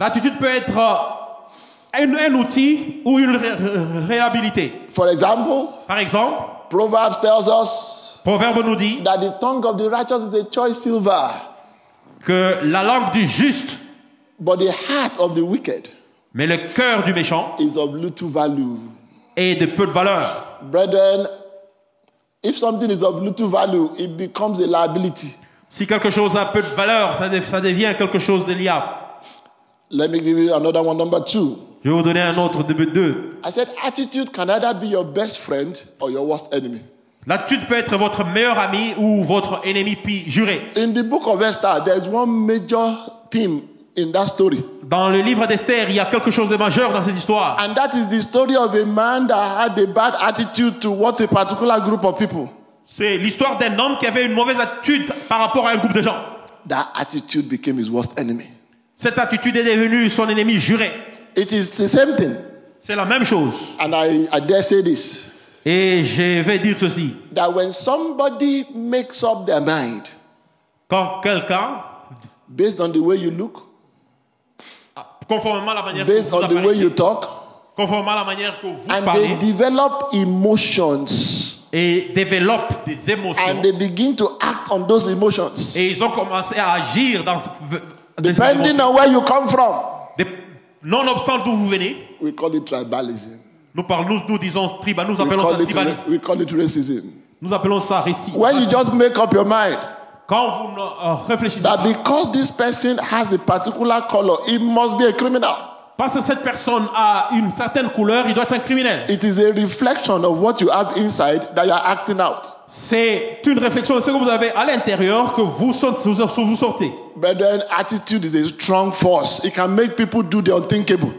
[SPEAKER 2] L'attitude peut être euh, un, un outil ou une ré- ré- réhabilité.
[SPEAKER 1] For example,
[SPEAKER 2] Par exemple,
[SPEAKER 1] Proverbs tells us
[SPEAKER 2] Proverbe nous dit
[SPEAKER 1] that the tongue of the righteous is a choice silver,
[SPEAKER 2] que la langue du juste,
[SPEAKER 1] but the heart of the wicked
[SPEAKER 2] mais le cœur du méchant
[SPEAKER 1] is of little value.
[SPEAKER 2] est de peu de valeur.
[SPEAKER 1] Brethren, if something is of little value, it becomes a liability.
[SPEAKER 2] Si quelque chose a peu de valeur, ça, de- ça devient quelque chose de liable.
[SPEAKER 1] Let me give you another one, number two.
[SPEAKER 2] Je vais vous donner un autre de deux.
[SPEAKER 1] I said attitude can either be your best friend or your worst enemy.
[SPEAKER 2] L'attitude peut être votre meilleur ami ou votre ennemi juré.
[SPEAKER 1] In the book of Esther, there's one major theme in that story,
[SPEAKER 2] Dans le livre d'Esther, il y a quelque chose de majeur dans cette histoire.
[SPEAKER 1] and that is the story of a man that had a bad attitude towards a particular group of people.
[SPEAKER 2] C'est l'histoire d'un homme qui avait une mauvaise attitude par rapport à un groupe de gens.
[SPEAKER 1] That attitude became his worst enemy.
[SPEAKER 2] Cette attitude est devenue son ennemi juré.
[SPEAKER 1] It is the same thing,
[SPEAKER 2] C'est la même chose.
[SPEAKER 1] and I, I dare say this
[SPEAKER 2] Et je vais dire ceci.
[SPEAKER 1] that when somebody makes up their mind
[SPEAKER 2] Quand quelqu'un,
[SPEAKER 1] based on the way you look,
[SPEAKER 2] conformément à la manière que
[SPEAKER 1] based
[SPEAKER 2] vous
[SPEAKER 1] on the way you talk,
[SPEAKER 2] conformément à la manière que vous
[SPEAKER 1] and
[SPEAKER 2] parlez,
[SPEAKER 1] they develop emotions.
[SPEAKER 2] Et développent des émotions,
[SPEAKER 1] and they begin to act on those emotions,
[SPEAKER 2] et ils ont commencé à agir dans
[SPEAKER 1] depending on where you come from,
[SPEAKER 2] nonobstant d'où vous venez,
[SPEAKER 1] we call it tribalism.
[SPEAKER 2] nous parlons, nous, disons tribal, nous
[SPEAKER 1] We
[SPEAKER 2] appelons ça
[SPEAKER 1] call, it,
[SPEAKER 2] tribalisme,
[SPEAKER 1] we call it racism.
[SPEAKER 2] nous appelons ça récit.
[SPEAKER 1] When you just make up your mind
[SPEAKER 2] Quand vous euh, réfléchissez
[SPEAKER 1] that because this person has a particular color, he must be a criminal.
[SPEAKER 2] parce que cette personne a une certaine couleur, il doit être un criminel.
[SPEAKER 1] It is a reflection of what you have inside that you are acting out.
[SPEAKER 2] C'est une réflexion de ce que vous avez à l'intérieur que vous, sortez- vous, sortez.
[SPEAKER 1] Brethren, attitude is a strong force. It can make people do the unthinkable.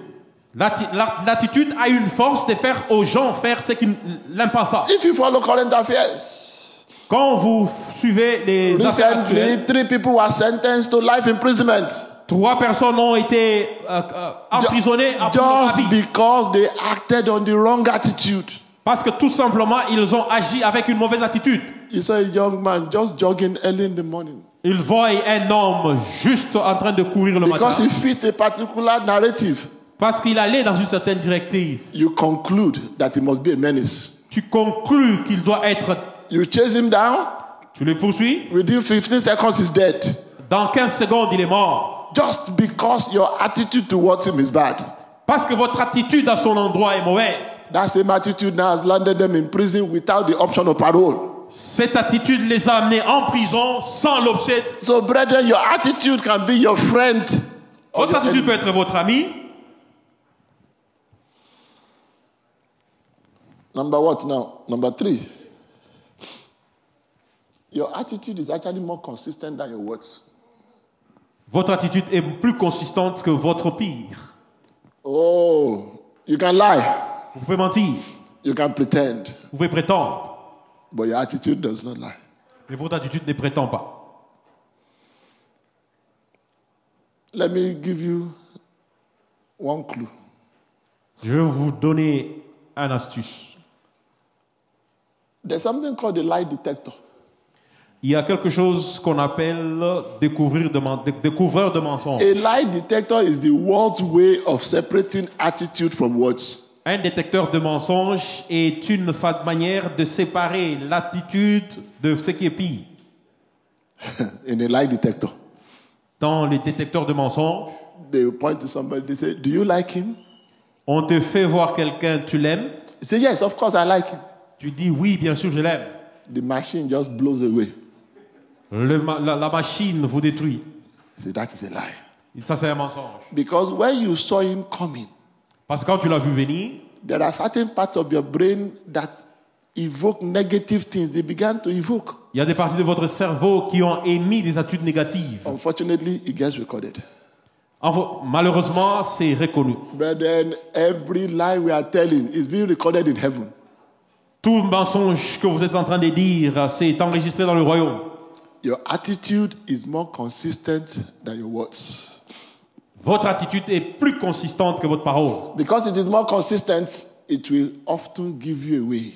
[SPEAKER 2] L'atti- la- L'attitude a une force de faire aux gens faire ce qui l'impensable.
[SPEAKER 1] If you follow current affairs,
[SPEAKER 2] Quand vous suivez les
[SPEAKER 1] recently three people were sentenced to life imprisonment
[SPEAKER 2] trois personnes ont été euh, euh, emprisonnées à
[SPEAKER 1] just because they acted on the wrong attitude.
[SPEAKER 2] Parce que tout simplement, ils ont agi avec une mauvaise attitude.
[SPEAKER 1] You saw a young man just jogging early in the morning
[SPEAKER 2] Ils voient un homme juste en train de courir le
[SPEAKER 1] because
[SPEAKER 2] matin
[SPEAKER 1] he fits a particular narrative.
[SPEAKER 2] parce qu'il allait dans une certaine directive.
[SPEAKER 1] You conclude that he must be a menace.
[SPEAKER 2] Tu conclus qu'il doit être.
[SPEAKER 1] You chase him down,
[SPEAKER 2] Tu le poursuis.
[SPEAKER 1] within 15 seconds, he's dead.
[SPEAKER 2] Dans 15 secondes, il est mort.
[SPEAKER 1] Just because your attitude towards him is bad.
[SPEAKER 2] Parce que votre attitude à son endroit est mauvaise.
[SPEAKER 1] That same attitude now has landed them in prison without the option of parole.
[SPEAKER 2] Cette attitude les a amenés en prison sans l'objet.
[SPEAKER 1] So, brethren, your attitude can be your friend.
[SPEAKER 2] Votre attitude peut être votre ami.
[SPEAKER 1] Number what now? Number three. Your attitude is actually more consistent than your words.
[SPEAKER 2] Votre attitude est plus consistante que votre pire.
[SPEAKER 1] Oh, you can lie,
[SPEAKER 2] Vous pouvez mentir,
[SPEAKER 1] you can pretend,
[SPEAKER 2] vous pouvez prétendre,
[SPEAKER 1] but your attitude does not lie.
[SPEAKER 2] mais votre attitude ne prétend pas.
[SPEAKER 1] Let me give you one clue.
[SPEAKER 2] Je vais vous donner un astuce.
[SPEAKER 1] There's something called the lie detector.
[SPEAKER 2] Il y a quelque chose qu'on appelle découvrir de découvreur de mensonges.
[SPEAKER 1] A lie detector is the world's way of separating attitude from words.
[SPEAKER 2] Un détecteur de mensonges est une manière de séparer l'attitude de ce qui est pire. [LAUGHS]
[SPEAKER 1] In a lie detector,
[SPEAKER 2] Dans les détecteurs de mensonges,
[SPEAKER 1] they point to somebody, they say, Do you like him?
[SPEAKER 2] on te fait voir quelqu'un, tu l'aimes,
[SPEAKER 1] You say, Yes, of course I like him.
[SPEAKER 2] tu dis oui, bien sûr, je l'aime.
[SPEAKER 1] The machine just blows away.
[SPEAKER 2] Le la, la machine vous détruit.
[SPEAKER 1] Say, That is a lie.
[SPEAKER 2] Ça, c'est un mensonge.
[SPEAKER 1] Because when you saw him coming,
[SPEAKER 2] Parce que quand tu l'as vu venir,
[SPEAKER 1] there are certain parts of your brain that evoke negative things. They began to evoke.
[SPEAKER 2] il y a des parties de votre cerveau qui ont émis des attitudes négatives.
[SPEAKER 1] Unfortunately, it gets recorded.
[SPEAKER 2] Malheureusement, c'est reconnu.
[SPEAKER 1] Brethren, every lie we are telling is being recorded in heaven.
[SPEAKER 2] Tout mensonge que vous êtes en train de dire, c'est enregistré dans le royaume.
[SPEAKER 1] Your attitude is more consistent than your words.
[SPEAKER 2] Votre attitude est plus consistante que votre parole.
[SPEAKER 1] Because it is more consistent, it will often give you away.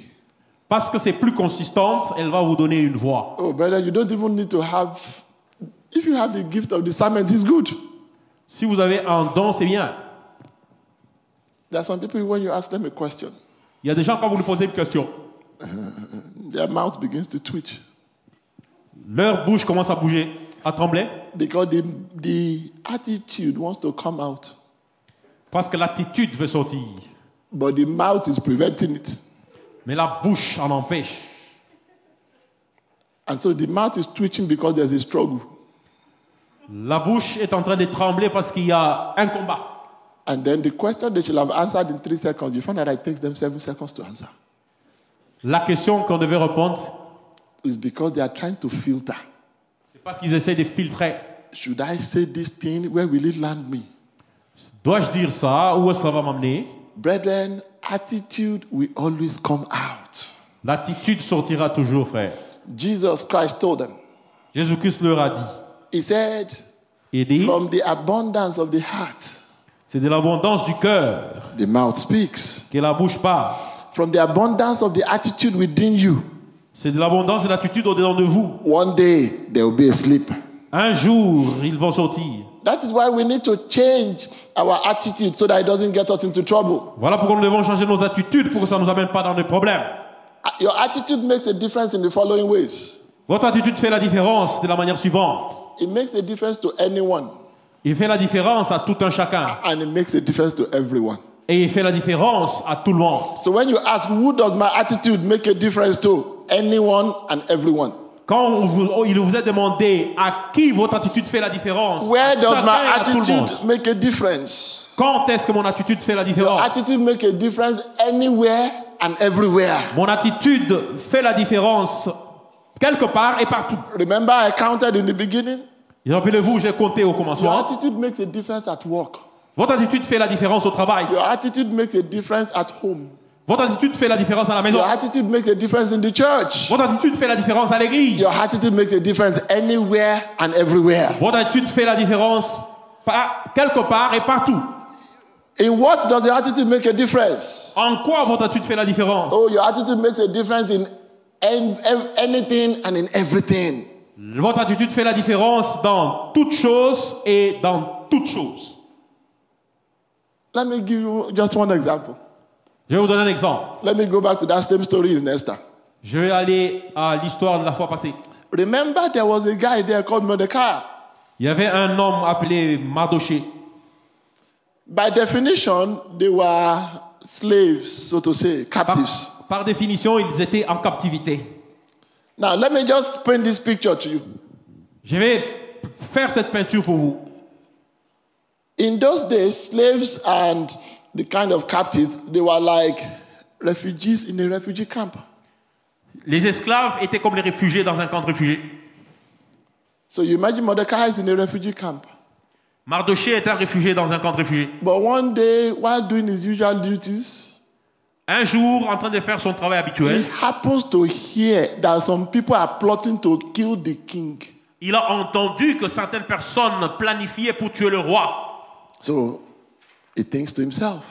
[SPEAKER 2] Parce que c'est plus consistante, elle va vous donner une voix.
[SPEAKER 1] Oh, brother, you don't even need to have. If you have the gift of discernment, it's good.
[SPEAKER 2] Si vous avez un don, c'est bien.
[SPEAKER 1] There are some people when you ask them a question,
[SPEAKER 2] Il y a des gens, quand vous lui posez une question, [LAUGHS]
[SPEAKER 1] their mouth begins to twitch
[SPEAKER 2] leur bouche commence à bouger, à trembler,
[SPEAKER 1] because the the attitude wants to come out,
[SPEAKER 2] parce que l'attitude veut sortir.
[SPEAKER 1] but the mouth is preventing it.
[SPEAKER 2] Mais la bouche en empêche.
[SPEAKER 1] And so the mouth is twitching because there's a struggle.
[SPEAKER 2] La bouche est en train de trembler parce qu'il y a un combat.
[SPEAKER 1] And then the question they should have answered in three seconds, you find out it takes them seven seconds to answer.
[SPEAKER 2] La question qu'on devait répondre,
[SPEAKER 1] It's because they are trying to filter.
[SPEAKER 2] c'est parce qu'ils essaient de filtrer.
[SPEAKER 1] Should I say this thing? Where will it land me?
[SPEAKER 2] Dois-je dire ça? Où ça va m'amener?
[SPEAKER 1] Brethren, attitude will always come out.
[SPEAKER 2] L'attitude sortira toujours, frère.
[SPEAKER 1] Jesus Christ told them,
[SPEAKER 2] Jésus-Christ leur a dit.
[SPEAKER 1] He said,
[SPEAKER 2] Il dit,
[SPEAKER 1] From the abundance of the heart,
[SPEAKER 2] c'est de l'abondance du cœur
[SPEAKER 1] the mouth speaks.
[SPEAKER 2] que la bouche parle.
[SPEAKER 1] From the abundance of the attitude within you,
[SPEAKER 2] C'est de l'abondance de l'attitude au-dedans de vous.
[SPEAKER 1] one day there will be a.
[SPEAKER 2] Un jour, ils vont sortir.
[SPEAKER 1] That is why we need to change our attitude so that it doesn't get us into trouble.
[SPEAKER 2] Voilà pourquoi nous devons changer nos attitudes pour que ça ne nous amène pas dans des problèmes.
[SPEAKER 1] Uh, Your attitude makes a difference in the following ways.
[SPEAKER 2] Votre attitude fait la différence de la manière suivante.
[SPEAKER 1] It makes a difference to anyone,
[SPEAKER 2] Il fait la différence à tout un chacun.
[SPEAKER 1] and it makes a difference to everyone.
[SPEAKER 2] Et il fait la différence à tout le monde.
[SPEAKER 1] So when you ask, who does my attitude make a difference to? Anyone and everyone.
[SPEAKER 2] Quand vous- il vous est demandé à qui votre attitude fait la différence,
[SPEAKER 1] Where does my
[SPEAKER 2] à tout le monde.
[SPEAKER 1] attitude make a difference?
[SPEAKER 2] Quand est-ce que mon attitude fait la
[SPEAKER 1] Your
[SPEAKER 2] différence?
[SPEAKER 1] attitude make a difference anywhere and everywhere.
[SPEAKER 2] Mon attitude fait la différence quelque part et partout.
[SPEAKER 1] Remember, I counted in the beginning?
[SPEAKER 2] Rappelez-vous, j'ai compté au
[SPEAKER 1] Your
[SPEAKER 2] commencement.
[SPEAKER 1] attitude makes a difference at work.
[SPEAKER 2] Votre attitude fait la différence au travail.
[SPEAKER 1] Your attitude makes a difference at home.
[SPEAKER 2] Votre attitude fait la différence à la maison.
[SPEAKER 1] Your attitude makes a difference in the church.
[SPEAKER 2] Votre attitude fait la différence à l'église.
[SPEAKER 1] Your attitude makes a difference anywhere and everywhere.
[SPEAKER 2] Votre attitude fait la différence quelque part et partout.
[SPEAKER 1] In what does your attitude make a difference?
[SPEAKER 2] En quoi votre attitude fait la différence?
[SPEAKER 1] Oh, your attitude makes a difference in anything and in everything.
[SPEAKER 2] Votre attitude fait la différence dans toutes choses et dans toutes choses.
[SPEAKER 1] Let me give you just one example.
[SPEAKER 2] Je vais vous donner un exemple.
[SPEAKER 1] Let me go back to that same story in Esther.
[SPEAKER 2] Je vais aller à l'histoire de la fois passée.
[SPEAKER 1] Remember, there was a guy there called Mordecai.
[SPEAKER 2] Il y avait un homme appelé Mardoché.
[SPEAKER 1] By definition, they were slaves, so to say, captives.
[SPEAKER 2] Par, par définition, ils étaient en captivité.
[SPEAKER 1] Now, let me just paint this picture to you.
[SPEAKER 2] Je vais faire cette peinture pour vous.
[SPEAKER 1] In those days, slaves and the kind of captives, they were like refugees in a refugee camp.
[SPEAKER 2] Les esclaves étaient comme les réfugiés dans un camp de réfugiés.
[SPEAKER 1] So you imagine Mordecai is in a refugee camp.
[SPEAKER 2] Mardoché est un réfugié dans un camp de réfugiés.
[SPEAKER 1] But one day, while doing his usual duties,
[SPEAKER 2] Un jour, en train de faire son travail
[SPEAKER 1] he
[SPEAKER 2] habituel,
[SPEAKER 1] happens to hear that some people are plotting to kill the king.
[SPEAKER 2] il a entendu que certaines personnes planifiaient pour tuer le roi.
[SPEAKER 1] So he thinks to himself,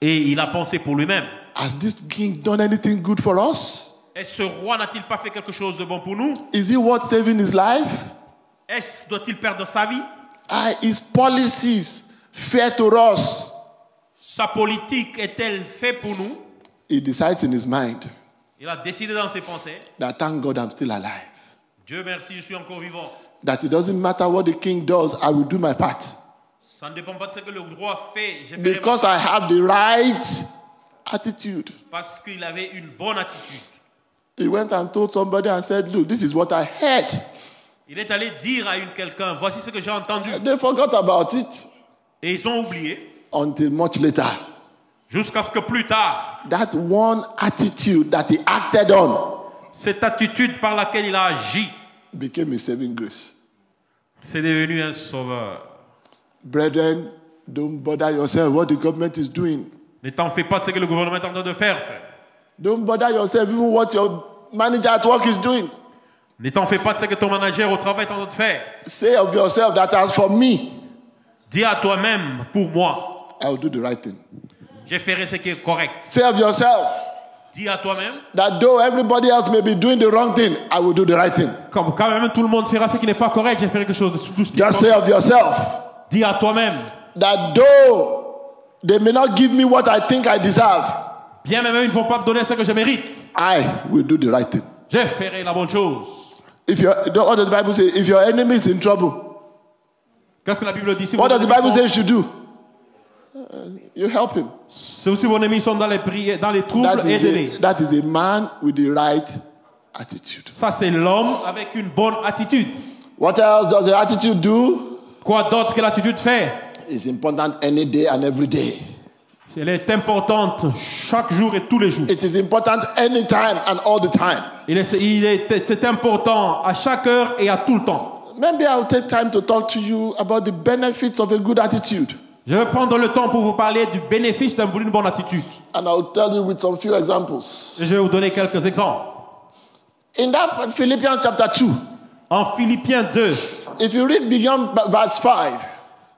[SPEAKER 2] Et il a pensé pour lui-même.
[SPEAKER 1] Has this king done anything good for us?
[SPEAKER 2] Est-ce ce roi n'a-t-il pas fait quelque chose de bon pour nous?
[SPEAKER 1] Is he worth saving his life?
[SPEAKER 2] Est-ce doit-il perdre sa vie?
[SPEAKER 1] Are his policies fair to us?
[SPEAKER 2] Sa politique est-elle faite pour nous?
[SPEAKER 1] He decides in his mind
[SPEAKER 2] Il a décidé dans ses pensées.
[SPEAKER 1] that thank God I'm still alive.
[SPEAKER 2] Dieu merci, je suis encore vivant.
[SPEAKER 1] That it doesn't matter what the king does, I will do my part.
[SPEAKER 2] Ça ne dépend pas de ce que le roi fait.
[SPEAKER 1] Because I have the right attitude.
[SPEAKER 2] parce qu'il avait une bonne attitude.
[SPEAKER 1] He went and told somebody and said, Look, this is what I heard.
[SPEAKER 2] Il est allé dire à une quelqu'un, voici ce que j'ai entendu.
[SPEAKER 1] They forgot about it
[SPEAKER 2] Et ils ont oublié
[SPEAKER 1] until much later.
[SPEAKER 2] jusqu'à ce que plus tard,
[SPEAKER 1] That one attitude that he acted on
[SPEAKER 2] cette attitude par laquelle il a agi,
[SPEAKER 1] became a saving grace.
[SPEAKER 2] c'est devenu un sauveur.
[SPEAKER 1] Brethren, don't bother yourself what the government is doing.
[SPEAKER 2] Ne t'en fais pas de ce que le gouvernement est en train de faire, frère.
[SPEAKER 1] Don't bother yourself even what your manager at work is doing.
[SPEAKER 2] Ne t'en fais pas de ce que ton manager au travail est en train de faire.
[SPEAKER 1] Say of yourself that as for me,
[SPEAKER 2] Dis à toi-même, pour moi,
[SPEAKER 1] I will do the right thing.
[SPEAKER 2] je ferai ce qui est correct.
[SPEAKER 1] Say of yourself
[SPEAKER 2] Dis à toi-même,
[SPEAKER 1] that though everybody else may be doing the wrong thing, I will do the right thing.
[SPEAKER 2] comme quand même tout le monde fera ce qui n'est pas correct, je ferai quelque chose de tout ce qui est
[SPEAKER 1] Just say
[SPEAKER 2] correct.
[SPEAKER 1] of yourself
[SPEAKER 2] Dis à toi-même,
[SPEAKER 1] that though they may not give me what I think I deserve,
[SPEAKER 2] bien même ils ne vont pas me donner ce que je mérite,
[SPEAKER 1] I will do the right thing.
[SPEAKER 2] je ferai la bonne chose.
[SPEAKER 1] If your, what does the Bible say? If your enemy is in trouble,
[SPEAKER 2] Qu'est-ce que la Bible dit si
[SPEAKER 1] what does the Bible say you should do? Uh, you help him.
[SPEAKER 2] Si vos ennemis sont dans les, prières, dans les troubles,
[SPEAKER 1] That is,
[SPEAKER 2] aidez-les.
[SPEAKER 1] a, that is a man with the right attitude.
[SPEAKER 2] Ça, c'est l'homme avec une bonne attitude.
[SPEAKER 1] What else does the attitude do?
[SPEAKER 2] Quoi d'autre que l'attitude fait
[SPEAKER 1] It's important any day and every day.
[SPEAKER 2] Elle est importante chaque jour et tous les jours.
[SPEAKER 1] It is important anytime and all the time.
[SPEAKER 2] Il est, il est- c'est important à chaque heure et à tout le temps.
[SPEAKER 1] Maybe I'll take time to talk to you about the benefits of a good attitude.
[SPEAKER 2] Je vais prendre le temps pour vous parler du bénéfice d'un- d'une bonne attitude.
[SPEAKER 1] And I'll tell you with some few examples.
[SPEAKER 2] Et je vais vous donner quelques exemples.
[SPEAKER 1] In that Philippians chapter 2,
[SPEAKER 2] En Philippiens 2,
[SPEAKER 1] if you read beyond verse 5,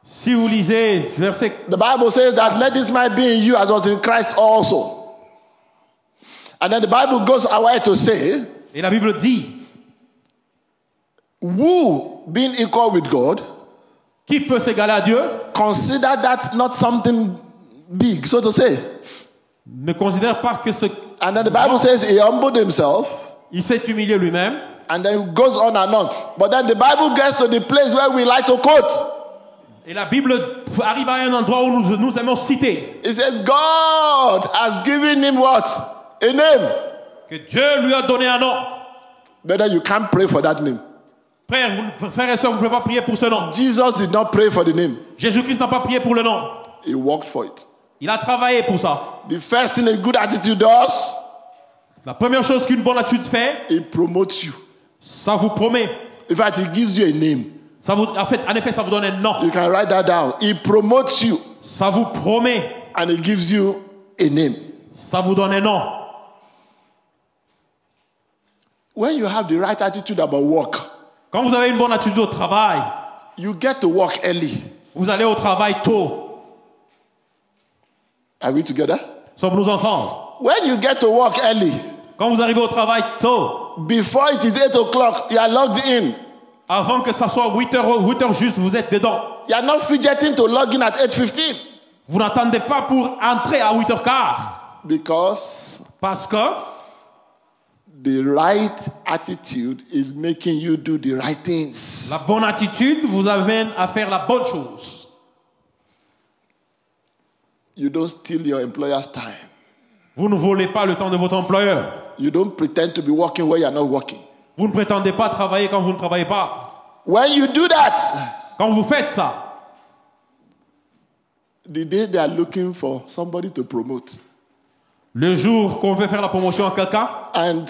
[SPEAKER 2] si vous lisez verset,
[SPEAKER 1] the Bible says that let this mind be in you as was in Christ also. And then the Bible goes away to say,
[SPEAKER 2] et la Bible dit,
[SPEAKER 1] who being equal with God,
[SPEAKER 2] qui peut s'égaler à Dieu
[SPEAKER 1] consider that not something big, so to say.
[SPEAKER 2] ne considère pas que ce...
[SPEAKER 1] And then the Bible says he humbled himself,
[SPEAKER 2] Il s'est humilié lui-même.
[SPEAKER 1] And then it goes on and on. But then the Bible gets to the place where we like to quote.
[SPEAKER 2] Et la Bible arrive à un endroit où nous, nous aimons citer
[SPEAKER 1] It says, God has given him what? A name.
[SPEAKER 2] que Dieu lui a donné un nom.
[SPEAKER 1] Better you can't pray for that name.
[SPEAKER 2] Frères, vous- frères et sœurs, vous ne pouvez pas prier pour ce nom.
[SPEAKER 1] Jesus did not pray for the name,
[SPEAKER 2] Jésus-Christ n'a pas prié pour le nom.
[SPEAKER 1] he worked for it.
[SPEAKER 2] Il a travaillé pour ça.
[SPEAKER 1] The first thing a good attitude does,
[SPEAKER 2] La première chose qu'une bonne attitude fait,
[SPEAKER 1] it promotes you.
[SPEAKER 2] Ça vous promet.
[SPEAKER 1] In fact, it gives you a name.
[SPEAKER 2] Ça vous, en, fait, en effet, ça vous donne un nom.
[SPEAKER 1] You can write that down. It promotes you
[SPEAKER 2] Ça vous promet.
[SPEAKER 1] and it gives you a name.
[SPEAKER 2] Ça vous donne un nom.
[SPEAKER 1] When you have the right attitude about work,
[SPEAKER 2] Quand vous avez une bonne attitude au travail,
[SPEAKER 1] you get to work early.
[SPEAKER 2] vous allez au travail tôt.
[SPEAKER 1] Are we together?
[SPEAKER 2] Sommes-nous ensemble?
[SPEAKER 1] When you get to work early,
[SPEAKER 2] Quand vous arrivez au travail tôt,
[SPEAKER 1] before it is 8 o'clock, you are logged in.
[SPEAKER 2] avant que ça soit 8 heures, 8 heures juste, vous êtes dedans.
[SPEAKER 1] You are not fidgeting to log in at 8.15
[SPEAKER 2] Vous n'attendez pas pour entrer à 8h15.
[SPEAKER 1] because
[SPEAKER 2] Parce que
[SPEAKER 1] the right attitude is making you do the right things.
[SPEAKER 2] la bonne attitude vous amène à faire la bonne chose.
[SPEAKER 1] You don't steal your employer's time.
[SPEAKER 2] Vous ne volez pas le temps de votre employeur.
[SPEAKER 1] You don't pretend to be working where you are not working.
[SPEAKER 2] Vous ne prétendez pas travailler quand vous ne travaillez pas.
[SPEAKER 1] When you do that,
[SPEAKER 2] Quand vous faites ça,
[SPEAKER 1] the day they are looking for somebody to promote,
[SPEAKER 2] le jour qu'on veut faire la promotion à quelqu'un,
[SPEAKER 1] and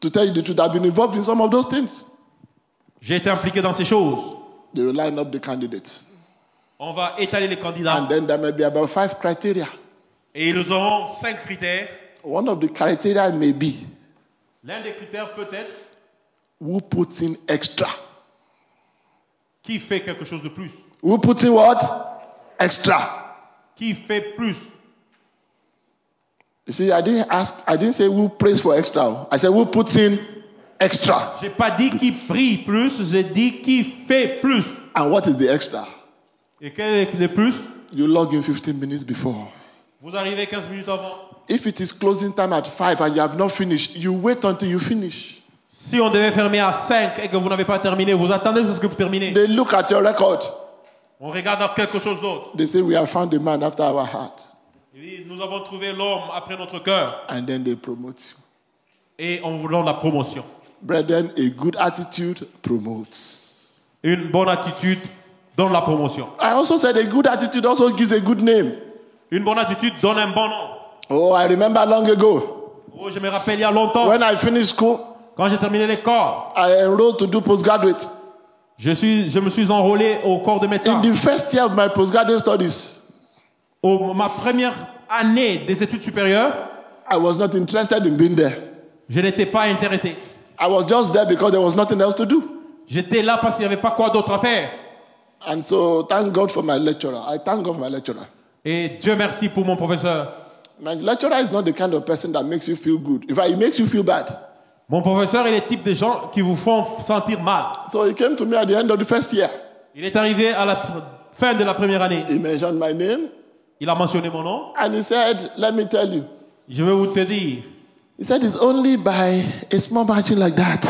[SPEAKER 1] to tell you the truth, I've been involved in some of those things.
[SPEAKER 2] j'ai été impliqué dans ces choses.
[SPEAKER 1] They will line up the candidates.
[SPEAKER 2] On va étaler les candidats
[SPEAKER 1] And then there may be about five criteria.
[SPEAKER 2] et ils auront cinq critères.
[SPEAKER 1] One of the criteria may be
[SPEAKER 2] L'un des critères peut être
[SPEAKER 1] who puts in extra.
[SPEAKER 2] qui fait quelque chose de plus.
[SPEAKER 1] Who puts in what? Extra.
[SPEAKER 2] Qui fait plus.
[SPEAKER 1] You see, I didn't ask, I didn't say who prays for extra. I said who puts in extra.
[SPEAKER 2] J'ai pas dit qui prie plus, j'ai dit qui fait plus.
[SPEAKER 1] And what is the extra?
[SPEAKER 2] Et quel est le plus
[SPEAKER 1] You log in 15 minutes before.
[SPEAKER 2] Vous arrivez 15 minutes avant.
[SPEAKER 1] If it is closing time at 5 and you have not finished, you wait until you finish.
[SPEAKER 2] Si on devait fermer à 5 et que vous n'avez pas terminé, vous attendez jusqu'à ce que vous terminez.
[SPEAKER 1] They look at your record.
[SPEAKER 2] On regarde quelque chose d'autre.
[SPEAKER 1] They say, We have found a man after our heart.
[SPEAKER 2] Il dit, Nous avons trouvé l'homme après notre cœur
[SPEAKER 1] And then they promote you.
[SPEAKER 2] et on vous donne la promotion.
[SPEAKER 1] Brethren, a good attitude promotes.
[SPEAKER 2] Une bonne attitude donne la promotion.
[SPEAKER 1] I also said a good attitude also gives a good name.
[SPEAKER 2] Une bonne attitude donne un bon nom.
[SPEAKER 1] Oh, I remember long ago
[SPEAKER 2] Oh, je me rappelle il y a longtemps,
[SPEAKER 1] when I finished school,
[SPEAKER 2] quand j'ai terminé l'école,
[SPEAKER 1] I enrolled to do postgraduate.
[SPEAKER 2] je, suis, je me suis enrôlé au corps de médecin.
[SPEAKER 1] In the first year of my postgraduate studies,
[SPEAKER 2] Au, ma première année des études supérieures,
[SPEAKER 1] I was not interested in being there.
[SPEAKER 2] je n'étais pas intéressé.
[SPEAKER 1] I was just there because there was nothing else to do.
[SPEAKER 2] J'étais là parce qu'il n'y avait pas quoi d'autre à faire.
[SPEAKER 1] And so, thank God for my lecturer. I thank God for my lecturer.
[SPEAKER 2] Et Dieu merci pour mon professeur.
[SPEAKER 1] My lecturer is not the kind of person that makes you feel good. In fact, he makes you feel bad.
[SPEAKER 2] Mon professeur est le type de gens qui vous font sentir mal.
[SPEAKER 1] So he came to me at the end of the first year.
[SPEAKER 2] Il est arrivé à la fin de la première année.
[SPEAKER 1] He mentioned my name
[SPEAKER 2] Il a mentionné mon nom.
[SPEAKER 1] and he said, Let me tell you.
[SPEAKER 2] Je vais vous te dire,
[SPEAKER 1] He said, It's only by a small margin like that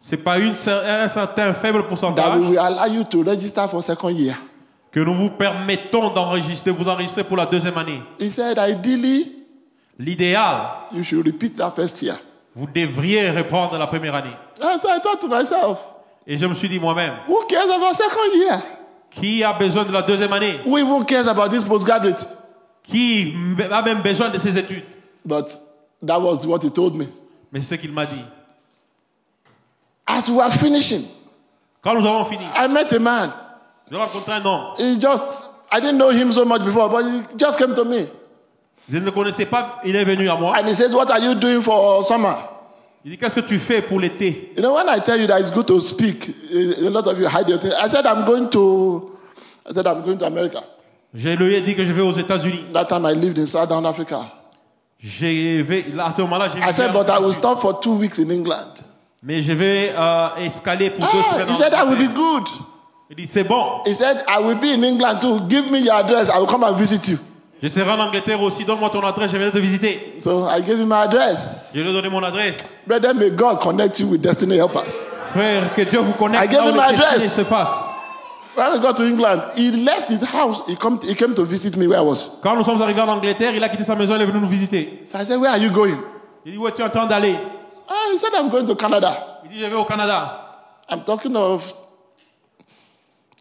[SPEAKER 2] c'est pas une, un certain faible
[SPEAKER 1] that
[SPEAKER 2] pourcentage
[SPEAKER 1] we will allow you to register for second year.
[SPEAKER 2] Que nous vous permettons d'enregistrer, de vous enregistrer pour la deuxième année.
[SPEAKER 1] He said, Ideally,
[SPEAKER 2] L'idéal,
[SPEAKER 1] you should repeat that first year.
[SPEAKER 2] vous devriez reprendre la première année.
[SPEAKER 1] And so I thought to myself,
[SPEAKER 2] Et je me suis dit moi-même,
[SPEAKER 1] Who cares about second year?
[SPEAKER 2] qui a besoin de la deuxième année?
[SPEAKER 1] Who even cares about this postgraduate?
[SPEAKER 2] Qui a même besoin de ses études?
[SPEAKER 1] But that was what he told me.
[SPEAKER 2] Mais c'est ce qu'il m'a dit.
[SPEAKER 1] As we were finishing,
[SPEAKER 2] Quand nous avons fini,
[SPEAKER 1] I met a man.
[SPEAKER 2] J'ai rencontré un homme.
[SPEAKER 1] He just, I didn't know him so much before, but he just came to me.
[SPEAKER 2] Je ne le connaissais pas, il est venu à moi.
[SPEAKER 1] And he says, What are you doing for summer?
[SPEAKER 2] Il dit, qu'est-ce que tu fais pour l'été?
[SPEAKER 1] You know, when I tell you that it's good to speak, a lot of you hide your thing. I said, I'm going to, I said, I'm going to America.
[SPEAKER 2] Je lui ai dit que je vais aux États-Unis.
[SPEAKER 1] That time I lived in Southern Africa.
[SPEAKER 2] Je là, à ce moment-là, j'ai
[SPEAKER 1] I said, but I will stop for two weeks in England.
[SPEAKER 2] Mais je vais euh, escaler pour deux
[SPEAKER 1] Ah,
[SPEAKER 2] semaines.
[SPEAKER 1] he said, that will be good.
[SPEAKER 2] Il dit, c'est bon.
[SPEAKER 1] He said, I will be in England too. Give me your address. I will come and visit you.
[SPEAKER 2] Je serai en Angleterre aussi. Donne-moi ton adresse, je vais te visiter.
[SPEAKER 1] So I gave him my address.
[SPEAKER 2] Je lui ai donné mon adresse.
[SPEAKER 1] Brother, may God connect you with destiny helpers.
[SPEAKER 2] Frère, que Dieu vous
[SPEAKER 1] I
[SPEAKER 2] connecte
[SPEAKER 1] gave
[SPEAKER 2] là où
[SPEAKER 1] him my address.
[SPEAKER 2] se passent.
[SPEAKER 1] When we got to England, he left his house. He, come, he came to visit me where I was.
[SPEAKER 2] Quand nous sommes arrivés en Angleterre, il a quitté sa maison, il est venu nous visiter.
[SPEAKER 1] So I said, Where are you going?
[SPEAKER 2] Il dit, où es-tu en train d'aller?
[SPEAKER 1] Ah, he said, I'm going to Canada.
[SPEAKER 2] Il dit, je vais au Canada.
[SPEAKER 1] I'm talking of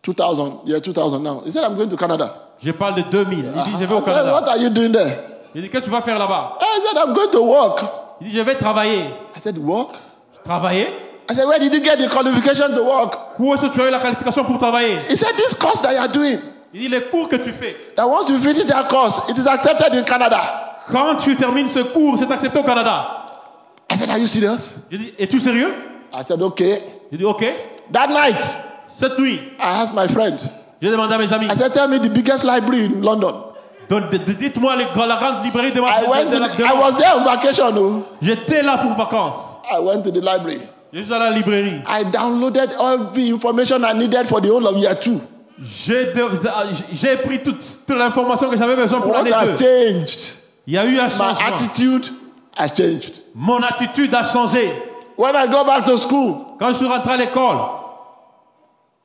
[SPEAKER 1] 2000, yeah, 2000 now. He said, I'm going to Canada.
[SPEAKER 2] Je parle de 2000. Il dit, je vais
[SPEAKER 1] I
[SPEAKER 2] au
[SPEAKER 1] said, What
[SPEAKER 2] Canada.
[SPEAKER 1] are you doing there?
[SPEAKER 2] Il dit, qu'est-ce que tu vas faire là-bas?
[SPEAKER 1] I said, I'm going to work.
[SPEAKER 2] Il dit, je vais travailler.
[SPEAKER 1] I said, Work?
[SPEAKER 2] Travailler?
[SPEAKER 1] I said, Where did you get the qualification to work?
[SPEAKER 2] Où est-ce que tu as eu la qualification pour travailler?
[SPEAKER 1] He said, This course that you are doing,
[SPEAKER 2] Il dit, les cours que tu fais.
[SPEAKER 1] that once you finish that course, it is accepted in Canada.
[SPEAKER 2] Quand tu termines ce cours, c'est accepté au Canada.
[SPEAKER 1] I said, Are you serious?
[SPEAKER 2] Je dis, es-tu sérieux?
[SPEAKER 1] I said, Okay.
[SPEAKER 2] Il dit, ok.
[SPEAKER 1] That night,
[SPEAKER 2] Cette nuit,
[SPEAKER 1] I asked my friend,
[SPEAKER 2] j'ai demandé à mes amis,
[SPEAKER 1] I said, Tell me the biggest library in London.
[SPEAKER 2] donc, dites-moi la grande librairie de
[SPEAKER 1] I went to the, I was there on vacation. Oh.
[SPEAKER 2] J'étais là pour vacances.
[SPEAKER 1] I went to the library.
[SPEAKER 2] Je suis à la librairie.
[SPEAKER 1] I downloaded every information I needed for the whole of year two.
[SPEAKER 2] J'ai pris toute, toute l'information que j'avais besoin pour l'année
[SPEAKER 1] has
[SPEAKER 2] 2.
[SPEAKER 1] changed?
[SPEAKER 2] Il y a eu un
[SPEAKER 1] My
[SPEAKER 2] changement.
[SPEAKER 1] attitude has changed.
[SPEAKER 2] Mon attitude a changé.
[SPEAKER 1] When I go back to school,
[SPEAKER 2] Quand je suis rentré à l'école,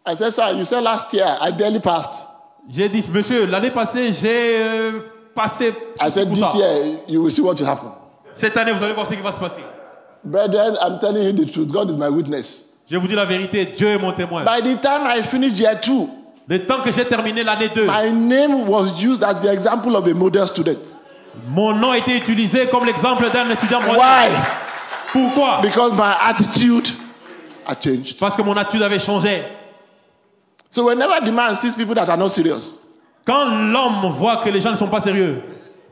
[SPEAKER 1] I said, Sir, you said last year I barely passed.
[SPEAKER 2] j'ai dit, monsieur, l'année passée, j'ai euh, passé
[SPEAKER 1] I said, This
[SPEAKER 2] ça.
[SPEAKER 1] year you will see what will happen.
[SPEAKER 2] Cette année, vous allez voir ce qui va se passer.
[SPEAKER 1] Brethren, I'm telling you the truth. God is my witness.
[SPEAKER 2] Je vous dis la vérité, Dieu est mon témoin.
[SPEAKER 1] By the time I finished year two,
[SPEAKER 2] Le temps que j'ai terminé l'année 2,
[SPEAKER 1] my name was used as the example of a model student.
[SPEAKER 2] mon nom a été utilisé comme l'exemple d'un étudiant modèle.
[SPEAKER 1] Why?
[SPEAKER 2] Pourquoi?
[SPEAKER 1] Because my attitude had changed.
[SPEAKER 2] Parce que mon attitude avait changé.
[SPEAKER 1] So whenever the man sees people that are not serious,
[SPEAKER 2] Quand l'homme voit que les gens ne sont pas sérieux,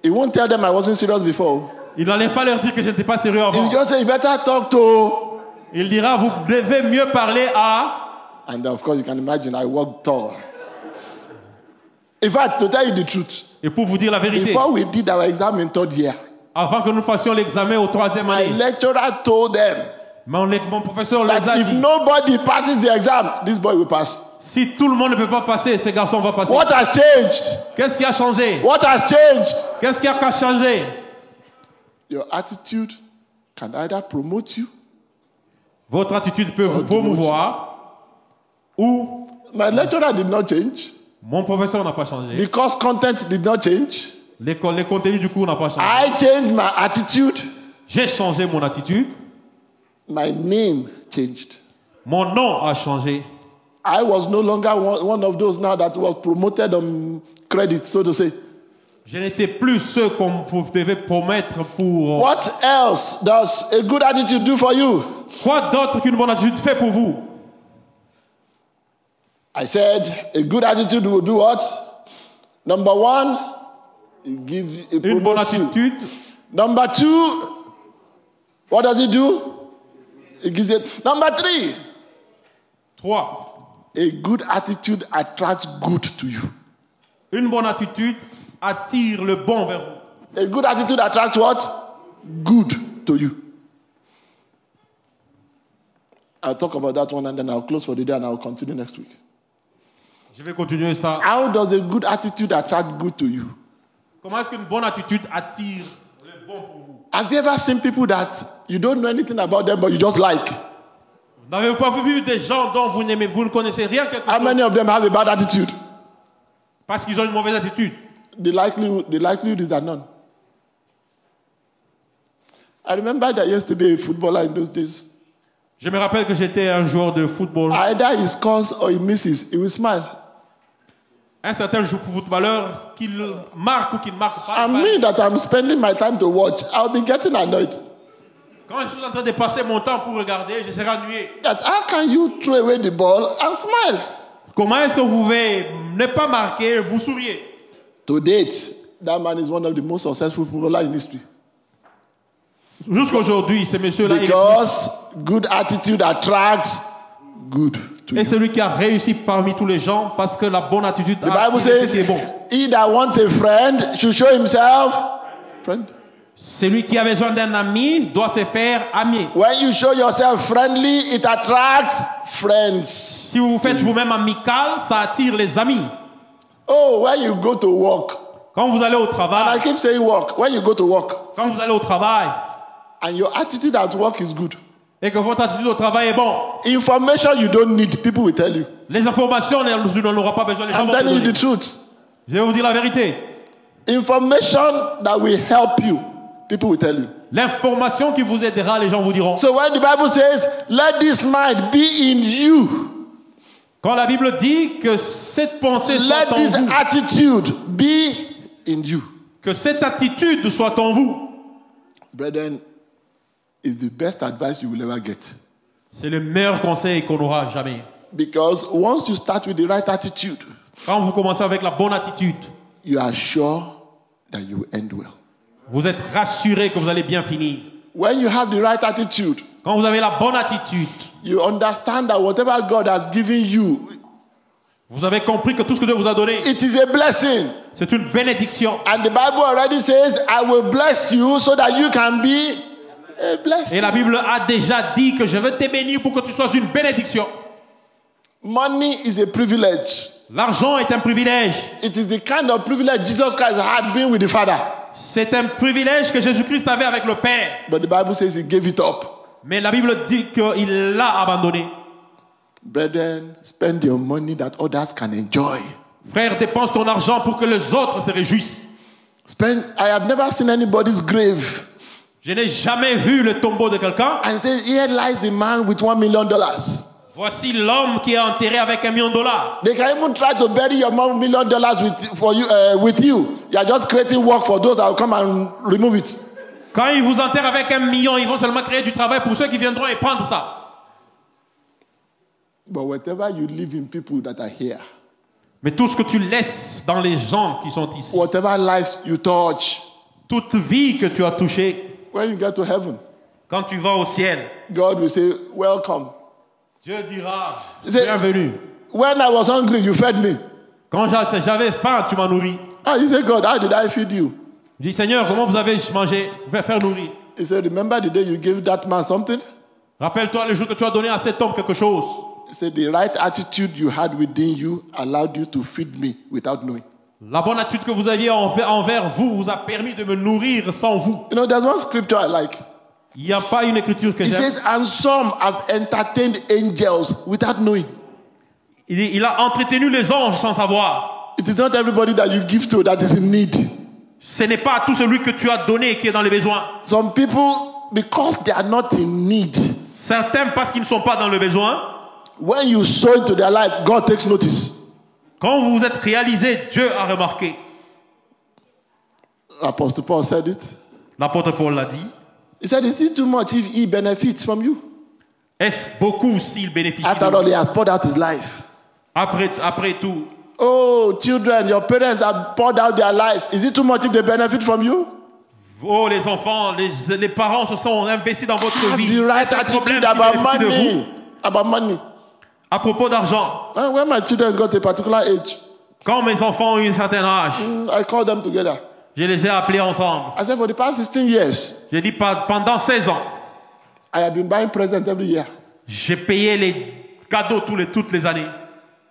[SPEAKER 1] he won't tell them I wasn't serious before.
[SPEAKER 2] il n'allait pas leur dire que je n'étais pas sérieux
[SPEAKER 1] He
[SPEAKER 2] avant.
[SPEAKER 1] will just say, You better talk to.
[SPEAKER 2] Il dira, vous devez mieux parler à...
[SPEAKER 1] And of course, you can imagine I worked tall. In fact, to tell you the truth,
[SPEAKER 2] Et pour vous dire la vérité,
[SPEAKER 1] before we did our exam in third year,
[SPEAKER 2] avant que nous fassions l'examen au troisième
[SPEAKER 1] my
[SPEAKER 2] année,
[SPEAKER 1] lecturer told them
[SPEAKER 2] mon, mon professeur leur a
[SPEAKER 1] if
[SPEAKER 2] dit,
[SPEAKER 1] nobody passes the exam, this boy will pass.
[SPEAKER 2] Si tout le monde ne peut pas passer, ces garçons vont passer.
[SPEAKER 1] What has changed?
[SPEAKER 2] Qu'est-ce qui a changé?
[SPEAKER 1] What has changed?
[SPEAKER 2] Qu'est-ce qui a changé?
[SPEAKER 1] Your attitude can either promote you.
[SPEAKER 2] Votre attitude peut vous promouvoir ou
[SPEAKER 1] My lecturer did not change.
[SPEAKER 2] mon professeur n'a pas changé.
[SPEAKER 1] The course content did not change.
[SPEAKER 2] Les, co- les contenus du cours n'ont pas changé.
[SPEAKER 1] I changed my attitude.
[SPEAKER 2] J'ai changé mon attitude.
[SPEAKER 1] My name changed.
[SPEAKER 2] Mon nom a changé.
[SPEAKER 1] I was no longer one, of those now that was promoted on credit, so to say.
[SPEAKER 2] Je n'étais plus ce qu'on devait promettre pour...
[SPEAKER 1] What else does a good attitude do for you?
[SPEAKER 2] Quoi d'autre qu'une bonne attitude fait pour vous?
[SPEAKER 1] I said a good attitude will do what? Number one, it gives you, it
[SPEAKER 2] Une bonne
[SPEAKER 1] you.
[SPEAKER 2] attitude,
[SPEAKER 1] Number two, what does it do? It gives it. Number three,
[SPEAKER 2] trois.
[SPEAKER 1] A good attitude attracts good to you.
[SPEAKER 2] Une bonne attitude attire le bon vers vous.
[SPEAKER 1] A good attitude attracts what? Good to you. I'll talk about that one and then I'll close for the day and I'll continue next week.
[SPEAKER 2] Je vais continuer ça.
[SPEAKER 1] How does a good attitude attract good to you?
[SPEAKER 2] Comment est-ce qu'une bonne attitude attire le bon pour vous
[SPEAKER 1] Have you ever seen people that you don't know anything about them but you just like?
[SPEAKER 2] N'avez-vous pas vu des gens dont vous, n'aimez- vous ne connaissez rien quelque
[SPEAKER 1] How
[SPEAKER 2] chose?
[SPEAKER 1] many of them have a bad attitude?
[SPEAKER 2] parce qu'ils ont une mauvaise attitude
[SPEAKER 1] The likelihood, the likelihood is that none. I remember that used to be a footballer in those days.
[SPEAKER 2] Je me rappelle que j'étais un joueur de football.
[SPEAKER 1] Either he scores or he misses, he will smile.
[SPEAKER 2] Un certain jou- footballeur qu'il marque ou qu'il ne marque pas.
[SPEAKER 1] And
[SPEAKER 2] il va-
[SPEAKER 1] me that I'm spending my time to watch, I'll be getting annoyed.
[SPEAKER 2] Quand je suis en train de passer mon temps pour regarder, je serai ennuyé.
[SPEAKER 1] That how can you throw away the ball and smile?
[SPEAKER 2] Comment est-ce que vous pouvez ne pas marquer et vous souriez?
[SPEAKER 1] To date, that man is one of the most successful footballers in history.
[SPEAKER 2] Jusqu'aujourd'hui, ce monsieur-là, il est-
[SPEAKER 1] Because good attitude attracts good to you.
[SPEAKER 2] celui qui a réussi parmi tous les gens parce que la bonne attitude
[SPEAKER 1] The Bible says,
[SPEAKER 2] est bon.
[SPEAKER 1] he that wants a friend should show himself friend.
[SPEAKER 2] Celui qui a besoin d'un ami doit se faire ami.
[SPEAKER 1] When you show yourself friendly, it attracts friends.
[SPEAKER 2] Si vous vous faites vous-même amical, ça attire les amis.
[SPEAKER 1] Oh, when you go to work,
[SPEAKER 2] Quand vous allez au
[SPEAKER 1] and I
[SPEAKER 2] travail,
[SPEAKER 1] keep saying work, when you go to work,
[SPEAKER 2] quand vous allez au travail
[SPEAKER 1] and your attitude at work is good,
[SPEAKER 2] et que votre attitude au travail est bon,
[SPEAKER 1] information you don't need, people will tell you.
[SPEAKER 2] les informations, tu n'en auras pas besoin. Les gens
[SPEAKER 1] I'm telling you the truth.
[SPEAKER 2] Je vais vous dire la vérité.
[SPEAKER 1] Information that will help you, people will tell you.
[SPEAKER 2] L'information qui vous aidera, les gens vous diront.
[SPEAKER 1] So when the Bible says, let this mind be in you,
[SPEAKER 2] Quand la Bible dit que cette pensée soit
[SPEAKER 1] let
[SPEAKER 2] en
[SPEAKER 1] this
[SPEAKER 2] vous,
[SPEAKER 1] attitude be in you.
[SPEAKER 2] que cette attitude soit en vous,
[SPEAKER 1] Brethren, is the best advice you will ever get.
[SPEAKER 2] c'est le meilleur conseil qu'on aura jamais.
[SPEAKER 1] Because once you start with the right attitude,
[SPEAKER 2] Quand vous commencez avec la bonne attitude,
[SPEAKER 1] you are sure that you will end well.
[SPEAKER 2] Vous êtes rassuré que vous allez bien finir.
[SPEAKER 1] When you have the right attitude,
[SPEAKER 2] Quand vous avez la bonne attitude,
[SPEAKER 1] you understand that whatever God has given you,
[SPEAKER 2] vous avez compris que tout ce que Dieu vous a donné,
[SPEAKER 1] it is a blessing.
[SPEAKER 2] c'est une bénédiction.
[SPEAKER 1] And the Bible already says, I will bless you so that you can be a
[SPEAKER 2] Et la Bible a déjà dit que je vais te bénir pour que tu sois une bénédiction.
[SPEAKER 1] Money is a privilege.
[SPEAKER 2] L'argent est un privilège.
[SPEAKER 1] It is the kind of privilege Jesus Christ had been with the Father.
[SPEAKER 2] C'est un privilège que Jésus-Christ avait avec le Père.
[SPEAKER 1] But the Bible says he gave it up.
[SPEAKER 2] Mais la Bible dit qu'il l'a abandonné.
[SPEAKER 1] Brethren, spend your money that others can enjoy.
[SPEAKER 2] Frère, dépense ton argent pour que les autres se réjouissent.
[SPEAKER 1] Spend. I have never seen anybody's grave
[SPEAKER 2] Je n'ai jamais vu le tombeau de quelqu'un.
[SPEAKER 1] and say, Here lies the man with one million dollars.
[SPEAKER 2] Voici l'homme qui est enterré avec un million de dollars.
[SPEAKER 1] They can even try to bury your million dollars with for you uh, with you. You are just creating work for those that will come and remove it.
[SPEAKER 2] Quand ils vous enterrent avec un million, ils vont seulement créer du travail pour ceux qui viendront et prendre ça.
[SPEAKER 1] But whatever you leave in people that are here,
[SPEAKER 2] Mais tout ce que tu laisses dans les gens qui sont ici,
[SPEAKER 1] whatever lives you touch,
[SPEAKER 2] toute vie que tu as touchée,
[SPEAKER 1] when you get to heaven,
[SPEAKER 2] quand tu vas au ciel,
[SPEAKER 1] God will say, Welcome.
[SPEAKER 2] Dieu dira bienvenue.
[SPEAKER 1] When I was hungry, you fed me.
[SPEAKER 2] Quand j'a- j'avais faim, tu m'as nourri.
[SPEAKER 1] Ah, you say, God, how did I feed you?
[SPEAKER 2] Je dis Seigneur, comment vous avez mangé? Vous faire nourrir.
[SPEAKER 1] He said, Remember the day you gave that man something?
[SPEAKER 2] Rappelle-toi le jour que tu as donné à cet homme quelque chose.
[SPEAKER 1] He said, The right attitude you had within you allowed you to feed me without knowing.
[SPEAKER 2] La bonne attitude que vous aviez envers, envers vous vous a permis de me nourrir sans vous.
[SPEAKER 1] You know, there's one scripture I like.
[SPEAKER 2] Il n'y a pas une écriture que
[SPEAKER 1] He
[SPEAKER 2] j'aime.
[SPEAKER 1] says, And some have entertained angels without knowing.
[SPEAKER 2] Il, dit, il a entretenu les anges sans savoir.
[SPEAKER 1] It is not everybody that you give to that is in need.
[SPEAKER 2] Ce n'est pas tout celui que tu as donné qui est dans les besoins.
[SPEAKER 1] Some people, because they are not in need,
[SPEAKER 2] Certains parce qu'ils ne sont pas dans le besoin.
[SPEAKER 1] when you sow into their life, God takes notice.
[SPEAKER 2] Quand vous vous êtes réalisé, Dieu a remarqué.
[SPEAKER 1] Apostle Paul said it.
[SPEAKER 2] L'apôtre Paul l'a dit.
[SPEAKER 1] He said, Is it too much if he benefits from you?
[SPEAKER 2] Est-ce beaucoup s'il bénéficie
[SPEAKER 1] After
[SPEAKER 2] de
[SPEAKER 1] all,
[SPEAKER 2] vous?
[SPEAKER 1] he has poured out his life.
[SPEAKER 2] après, après tout,
[SPEAKER 1] Oh, children, your parents have poured out their life. Is it too much if they benefit from you?
[SPEAKER 2] oh les enfants, les, les parents se sont investis dans votre
[SPEAKER 1] Have
[SPEAKER 2] vie.
[SPEAKER 1] the right attitude about money? About money.
[SPEAKER 2] À propos d'argent,
[SPEAKER 1] when my children got a particular age,
[SPEAKER 2] quand mes enfants ont eu un certain âge,
[SPEAKER 1] mm, I call them together.
[SPEAKER 2] Je les ai appelés ensemble.
[SPEAKER 1] I said, for the past 16 years,
[SPEAKER 2] J'ai dit pendant 16 ans,
[SPEAKER 1] I have been buying presents every year.
[SPEAKER 2] j'ai payé les cadeaux tous les, toutes les années.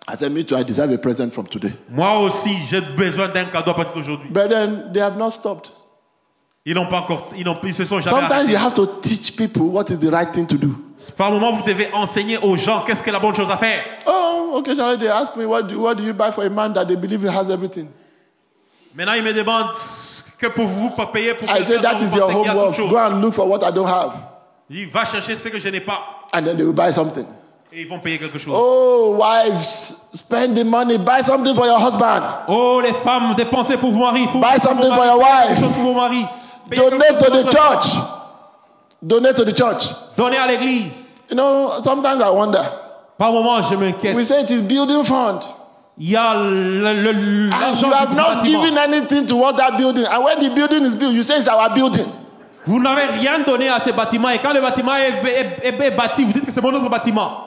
[SPEAKER 1] I said, me too, I deserve a present from today.
[SPEAKER 2] Moi aussi, j'ai besoin d'un cadeau à partir d'aujourd'hui.
[SPEAKER 1] Brethren, they have not stopped.
[SPEAKER 2] Ils n'ont pas encore, ils, n'ont- ils se sont jamais
[SPEAKER 1] Sometimes
[SPEAKER 2] arrêtés.
[SPEAKER 1] you have to teach people what is the right thing to do.
[SPEAKER 2] Par moment, vous devez enseigner aux gens qu'est-ce que la bonne chose à faire.
[SPEAKER 1] Oh, occasionally they ask me, what do, what do you buy for a man that they believe he has everything?
[SPEAKER 2] Maintenant, ils me demandent que pour vous pas payer pour
[SPEAKER 1] I say,
[SPEAKER 2] quelqu'un
[SPEAKER 1] that is your homework. Go and look for what I don't have.
[SPEAKER 2] Il va chercher ce que je n'ai pas
[SPEAKER 1] And then they will buy something.
[SPEAKER 2] et ils vont payer quelque chose.
[SPEAKER 1] Oh, wives, spend the money. Buy something for your husband.
[SPEAKER 2] Oh, les femmes, dépensez pour vos maris.
[SPEAKER 1] Buy something for your wife.
[SPEAKER 2] chose pour vos maris.
[SPEAKER 1] Donate to the church. Donate to the church.
[SPEAKER 2] Donnez à l'église.
[SPEAKER 1] You know, sometimes I wonder.
[SPEAKER 2] Par moment, je m'inquiète.
[SPEAKER 1] We say it is building fund.
[SPEAKER 2] Il y a le- le-
[SPEAKER 1] And
[SPEAKER 2] l'argent
[SPEAKER 1] you have
[SPEAKER 2] du
[SPEAKER 1] not
[SPEAKER 2] bâtiment.
[SPEAKER 1] given anything towards that building. And when the building is built, you say it's our building.
[SPEAKER 2] Vous n'avez rien donné à ce bâtiment et quand le bâtiment est, est- est- est bâti, vous dites que c'est mon autre bâtiment.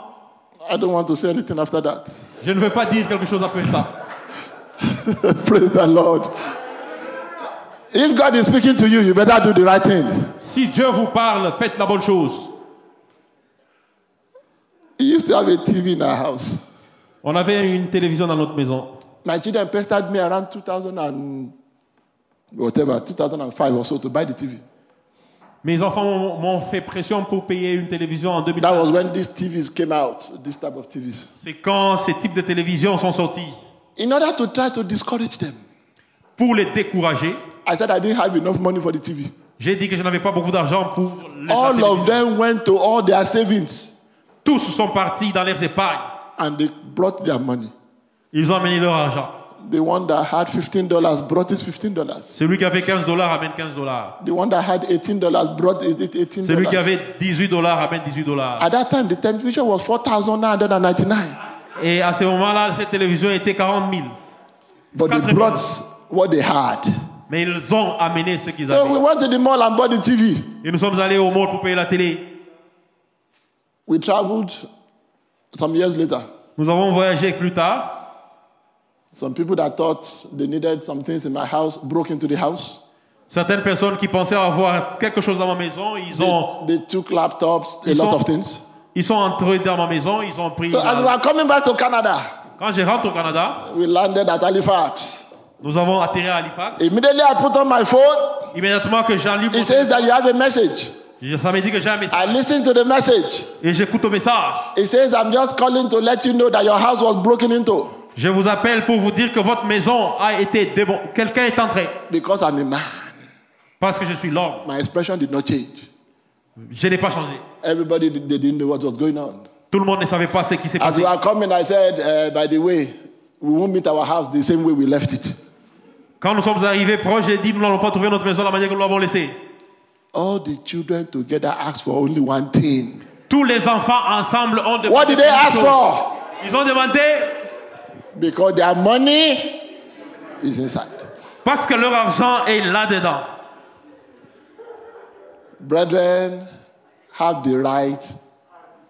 [SPEAKER 1] I don't want to say anything after that.
[SPEAKER 2] Je ne veux pas dire quelque chose après ça. [LAUGHS]
[SPEAKER 1] Praise the Lord. If God is speaking to you, you better do the right thing.
[SPEAKER 2] Si Dieu vous parle, faites la bonne chose.
[SPEAKER 1] Used to have a TV in our house.
[SPEAKER 2] On avait une télévision dans notre maison.
[SPEAKER 1] My children pestered me around 2000 and whatever, 2005 or so to buy the TV.
[SPEAKER 2] Mes enfants m'ont fait pression pour payer une télévision en 2000.
[SPEAKER 1] That was when these TVs came out, this type of TVs.
[SPEAKER 2] C'est quand ces types de télévisions sont sortis.
[SPEAKER 1] In order to try to discourage them,
[SPEAKER 2] Pour les décourager,
[SPEAKER 1] I said I didn't have enough money for the TV.
[SPEAKER 2] j'ai dit que je n'avais pas beaucoup d'argent pour les
[SPEAKER 1] All of them went to all their savings
[SPEAKER 2] Tous sont partis dans leurs épargnes.
[SPEAKER 1] And they brought their money.
[SPEAKER 2] Ils ont amené leur argent.
[SPEAKER 1] The one that had $15 brought his $15.
[SPEAKER 2] Celui qui avait 15 dollars amène 15 dollars.
[SPEAKER 1] The one that had $18 brought it- it- $18.
[SPEAKER 2] Celui qui avait 18 dollars amène 18 dollars.
[SPEAKER 1] At that time, the television was 4,999.
[SPEAKER 2] Et à ce moment-là, cette télévision était 40 000.
[SPEAKER 1] But they brought what they had.
[SPEAKER 2] Mais ils ont amené ce qu'ils
[SPEAKER 1] So we
[SPEAKER 2] avaient.
[SPEAKER 1] went to the mall and bought the TV.
[SPEAKER 2] Et nous sommes allés au mall pour payer la télé.
[SPEAKER 1] We traveled some years later.
[SPEAKER 2] Nous avons voyagé plus tard.
[SPEAKER 1] Some people that thought they needed some things in my house broke into the house.
[SPEAKER 2] Certaines personnes qui pensaient avoir quelque chose dans ma maison, ils ont,
[SPEAKER 1] They, they took laptops, a lot
[SPEAKER 2] sont-
[SPEAKER 1] of things.
[SPEAKER 2] ils sont entrés dans ma maison, ils ont pris.
[SPEAKER 1] So as we coming back to Canada,
[SPEAKER 2] Quand je rentre au Canada,
[SPEAKER 1] we landed at Halifax.
[SPEAKER 2] nous avons atterri à Halifax.
[SPEAKER 1] Immediately I put on my phone.
[SPEAKER 2] Immédiatement que j'allume,
[SPEAKER 1] It says that you have a message.
[SPEAKER 2] Téléphone, ça me dit que j'ai un
[SPEAKER 1] I
[SPEAKER 2] message.
[SPEAKER 1] listen to the message.
[SPEAKER 2] Et j'écoute au message.
[SPEAKER 1] It says, I'm just calling to let you know that your house was broken into
[SPEAKER 2] Je vous appelle pour vous dire que votre maison a été démon... Quelqu'un est entré.
[SPEAKER 1] because I'm a man.
[SPEAKER 2] Parce que je suis l'homme.
[SPEAKER 1] My expression did not change.
[SPEAKER 2] Je n'ai pas changé.
[SPEAKER 1] Everybody they didn't know what was going on.
[SPEAKER 2] Tout le monde ne savait pas ce qui s'est
[SPEAKER 1] As
[SPEAKER 2] passé.
[SPEAKER 1] we were coming, I said, uh, by the way, we won't meet our house the same way we left it.
[SPEAKER 2] Quand nous sommes arrivés proches, j'ai dit nous n'allons pas trouver notre maison de la manière que nous l'avons laissée.
[SPEAKER 1] All the children together asked for only one thing.
[SPEAKER 2] Tous les enfants ensemble ont demandé.
[SPEAKER 1] What did they ask for?
[SPEAKER 2] Ils ont demandé
[SPEAKER 1] Because their money is inside.
[SPEAKER 2] parce que leur argent est là-dedans.
[SPEAKER 1] Brethren, have the right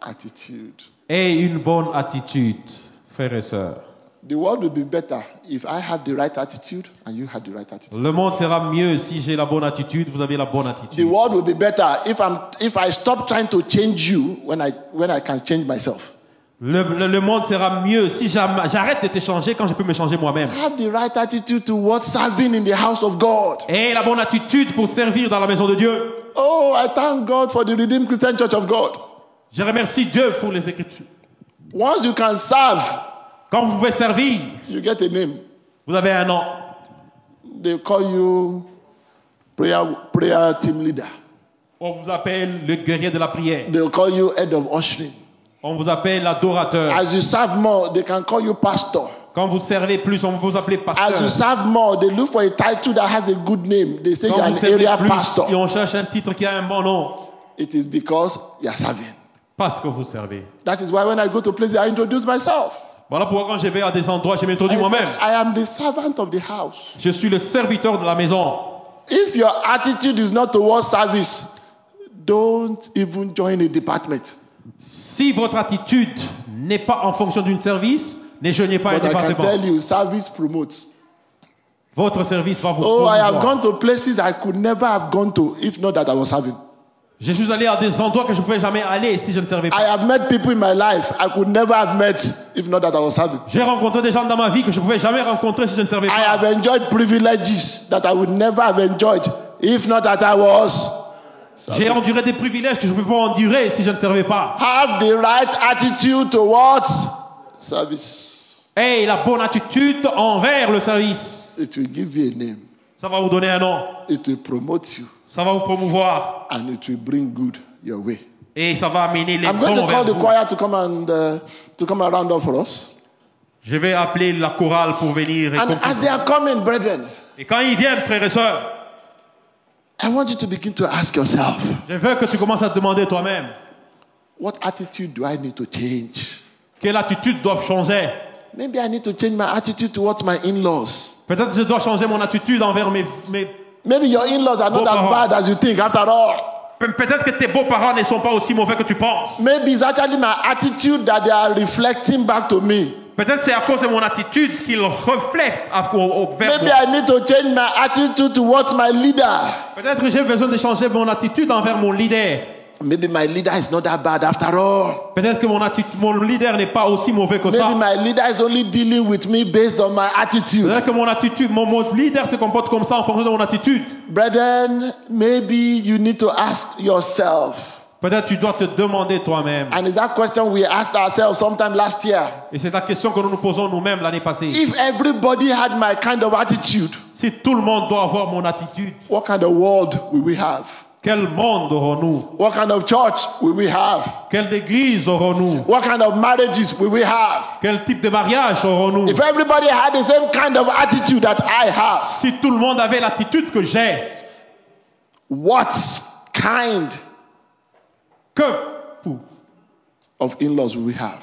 [SPEAKER 1] attitude.
[SPEAKER 2] Et une bonne attitude, frères et sœurs.
[SPEAKER 1] The world will be better if I have the right attitude and you have the right attitude.
[SPEAKER 2] Le monde sera mieux si j'ai la bonne attitude, vous avez la bonne
[SPEAKER 1] The
[SPEAKER 2] attitude.
[SPEAKER 1] world will be better if I'm if I stop trying to change you when I when I can change myself.
[SPEAKER 2] Le, le- le monde sera mieux si j'arrête de te changer quand je peux me changer moi-même.
[SPEAKER 1] Have the right attitude towards serving in the house of God.
[SPEAKER 2] Et la bonne attitude pour servir dans la maison de Dieu.
[SPEAKER 1] Oh, I thank God for the Redeemed Christian Church of God.
[SPEAKER 2] Je remercie Dieu pour les Écritures.
[SPEAKER 1] Once you can serve,
[SPEAKER 2] Quand vous pouvez servir,
[SPEAKER 1] you get a name.
[SPEAKER 2] vous avez un nom.
[SPEAKER 1] They call you prayer prayer team leader.
[SPEAKER 2] On vous appelle le guerrier de la prière.
[SPEAKER 1] They'll call you head of ushering.
[SPEAKER 2] On vous appelle l'adorateur.
[SPEAKER 1] As you serve more, they can call you pastor.
[SPEAKER 2] Quand vous servez plus, on vous appelle
[SPEAKER 1] As you
[SPEAKER 2] pasteur.
[SPEAKER 1] serve more, they look for a title that has a good name. They say
[SPEAKER 2] Quand
[SPEAKER 1] an
[SPEAKER 2] vous servez
[SPEAKER 1] area
[SPEAKER 2] plus,
[SPEAKER 1] pastor.
[SPEAKER 2] et on cherche un titre qui a un bon nom,
[SPEAKER 1] It is because you are serving.
[SPEAKER 2] parce que vous servez.
[SPEAKER 1] That is why when I go to places, I introduce myself.
[SPEAKER 2] Voilà pourquoi quand je vais à des endroits, je
[SPEAKER 1] I,
[SPEAKER 2] m'introduis moi-même.
[SPEAKER 1] I am the servant of the house.
[SPEAKER 2] Je suis le serviteur de la maison.
[SPEAKER 1] If your attitude is not towards service, don't even join a department.
[SPEAKER 2] Si votre attitude n'est pas en fonction d'une service, ne joignez pas un
[SPEAKER 1] But I can
[SPEAKER 2] département.
[SPEAKER 1] tell you, service promotes.
[SPEAKER 2] Votre service va vous
[SPEAKER 1] Oh, I have
[SPEAKER 2] promouvoir.
[SPEAKER 1] gone to places I could never have gone to if not that I was serving.
[SPEAKER 2] Je suis allé à des endroits que je ne pouvais jamais aller si je ne servais
[SPEAKER 1] I
[SPEAKER 2] pas.
[SPEAKER 1] have met people in my life I could never have met if not that I was serving.
[SPEAKER 2] J'ai rencontré des gens dans ma vie que je ne pouvais jamais rencontrer si je ne servais
[SPEAKER 1] I
[SPEAKER 2] pas.
[SPEAKER 1] have enjoyed privileges that I would never have enjoyed if not that I was.
[SPEAKER 2] J'ai enduré des privilèges que je ne pouvais pas endurer si je ne servais pas.
[SPEAKER 1] Have the right attitude towards service.
[SPEAKER 2] Et la bonne attitude envers le service.
[SPEAKER 1] It will give you a name.
[SPEAKER 2] Ça va vous donner un nom.
[SPEAKER 1] It will promote you
[SPEAKER 2] Ça va vous promouvoir.
[SPEAKER 1] and it will bring good your way.
[SPEAKER 2] Et ça va amener les
[SPEAKER 1] I'm going to call the
[SPEAKER 2] vous.
[SPEAKER 1] choir to come and uh, to come around up for us.
[SPEAKER 2] Je vais appeler la chorale pour venir. Et,
[SPEAKER 1] And as they are coming, brethren,
[SPEAKER 2] Et quand ils viennent, frères et sœurs,
[SPEAKER 1] I want you to begin to ask yourself,
[SPEAKER 2] je veux que tu commences à te demander toi-même
[SPEAKER 1] what attitude do I need to change?
[SPEAKER 2] quelle attitude doit changer?
[SPEAKER 1] Maybe I need to change my attitude towards my in-laws.
[SPEAKER 2] Peut-être que je dois changer mon attitude envers mes, mes
[SPEAKER 1] Maybe your in-laws are not as bad as you think after all.
[SPEAKER 2] Pe- Peut-être que tes beaux-parents ne sont pas aussi mauvais que tu penses.
[SPEAKER 1] Maybe it's actually my attitude that they are reflecting back to me.
[SPEAKER 2] Peut-être c'est à cause de mon attitude qu'ils reflètent vers
[SPEAKER 1] Maybe
[SPEAKER 2] moi.
[SPEAKER 1] I need to change my attitude towards my leader.
[SPEAKER 2] Peut-être que j'ai besoin de changer mon attitude envers mon leader.
[SPEAKER 1] Maybe my leader is not that bad after all.
[SPEAKER 2] Peut-être que mon, attitude, mon leader n'est pas aussi mauvais que
[SPEAKER 1] Maybe
[SPEAKER 2] ça.
[SPEAKER 1] my leader is only dealing with me based on my attitude.
[SPEAKER 2] Peut-être que mon attitude, mon, mon leader se comporte comme ça en fonction de mon attitude.
[SPEAKER 1] Brethren, maybe you need to ask yourself.
[SPEAKER 2] Peut-être tu dois te demander toi-même.
[SPEAKER 1] And it's that question we asked ourselves sometime last year.
[SPEAKER 2] Et c'est la question que nous nous posons nous-mêmes l'année passée.
[SPEAKER 1] If everybody had my kind of attitude,
[SPEAKER 2] Si tout le monde doit avoir mon attitude,
[SPEAKER 1] what kind of world will we have?
[SPEAKER 2] Quel monde aurons-nous?
[SPEAKER 1] What kind of church will we have?
[SPEAKER 2] Quelle église aurons-nous?
[SPEAKER 1] What kind of marriages will we have?
[SPEAKER 2] Quel type de mariage aurons-nous?
[SPEAKER 1] If everybody had the same kind of attitude that I have,
[SPEAKER 2] Si tout le monde avait l'attitude que j'ai,
[SPEAKER 1] what kind
[SPEAKER 2] que pour-
[SPEAKER 1] of in laws will we have?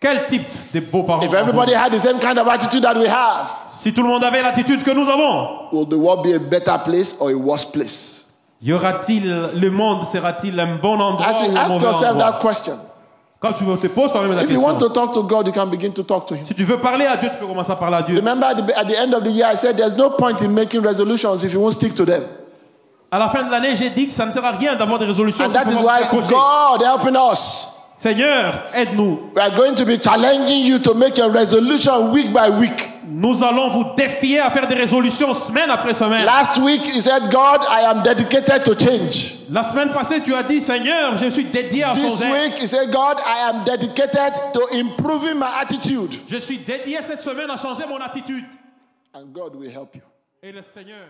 [SPEAKER 2] Quel type de beaux-parents
[SPEAKER 1] If everybody
[SPEAKER 2] aurons-nous?
[SPEAKER 1] had the same kind of attitude that we have,
[SPEAKER 2] Si tout le monde avait l'attitude que nous avons,
[SPEAKER 1] will the world be a better place or a worse place?
[SPEAKER 2] Y aura-t-il, le monde sera-t-il un bon endroit
[SPEAKER 1] As
[SPEAKER 2] ou un
[SPEAKER 1] ask
[SPEAKER 2] mauvais
[SPEAKER 1] yourself that
[SPEAKER 2] endroit
[SPEAKER 1] question,
[SPEAKER 2] Quand tu te poses toi-même la
[SPEAKER 1] if you want
[SPEAKER 2] question,
[SPEAKER 1] to talk to God, you can begin to talk to Him.
[SPEAKER 2] si tu veux parler à Dieu, tu peux commencer à parler à Dieu.
[SPEAKER 1] Remember at the, at the end of the year, I said there's no point in making resolutions if you won't stick to them.
[SPEAKER 2] À la fin de l'année, j'ai dit que ça ne sert à rien d'avoir des résolutions.
[SPEAKER 1] And
[SPEAKER 2] si
[SPEAKER 1] that
[SPEAKER 2] tu
[SPEAKER 1] is why
[SPEAKER 2] pas t'accrocher.
[SPEAKER 1] God helping us.
[SPEAKER 2] Seigneur, aide-nous.
[SPEAKER 1] We are going to be challenging you to make a resolution week by week.
[SPEAKER 2] Nous allons vous défier à faire des résolutions semaine après semaine.
[SPEAKER 1] Last week, he said, God, I am dedicated to change.
[SPEAKER 2] La semaine passée, tu as dit, Seigneur, je suis dédié à
[SPEAKER 1] This
[SPEAKER 2] changer.
[SPEAKER 1] week, he said, God, I am dedicated to improving my attitude.
[SPEAKER 2] Je suis dédié cette semaine à changer mon attitude.
[SPEAKER 1] And God will help you.
[SPEAKER 2] Et le Seigneur.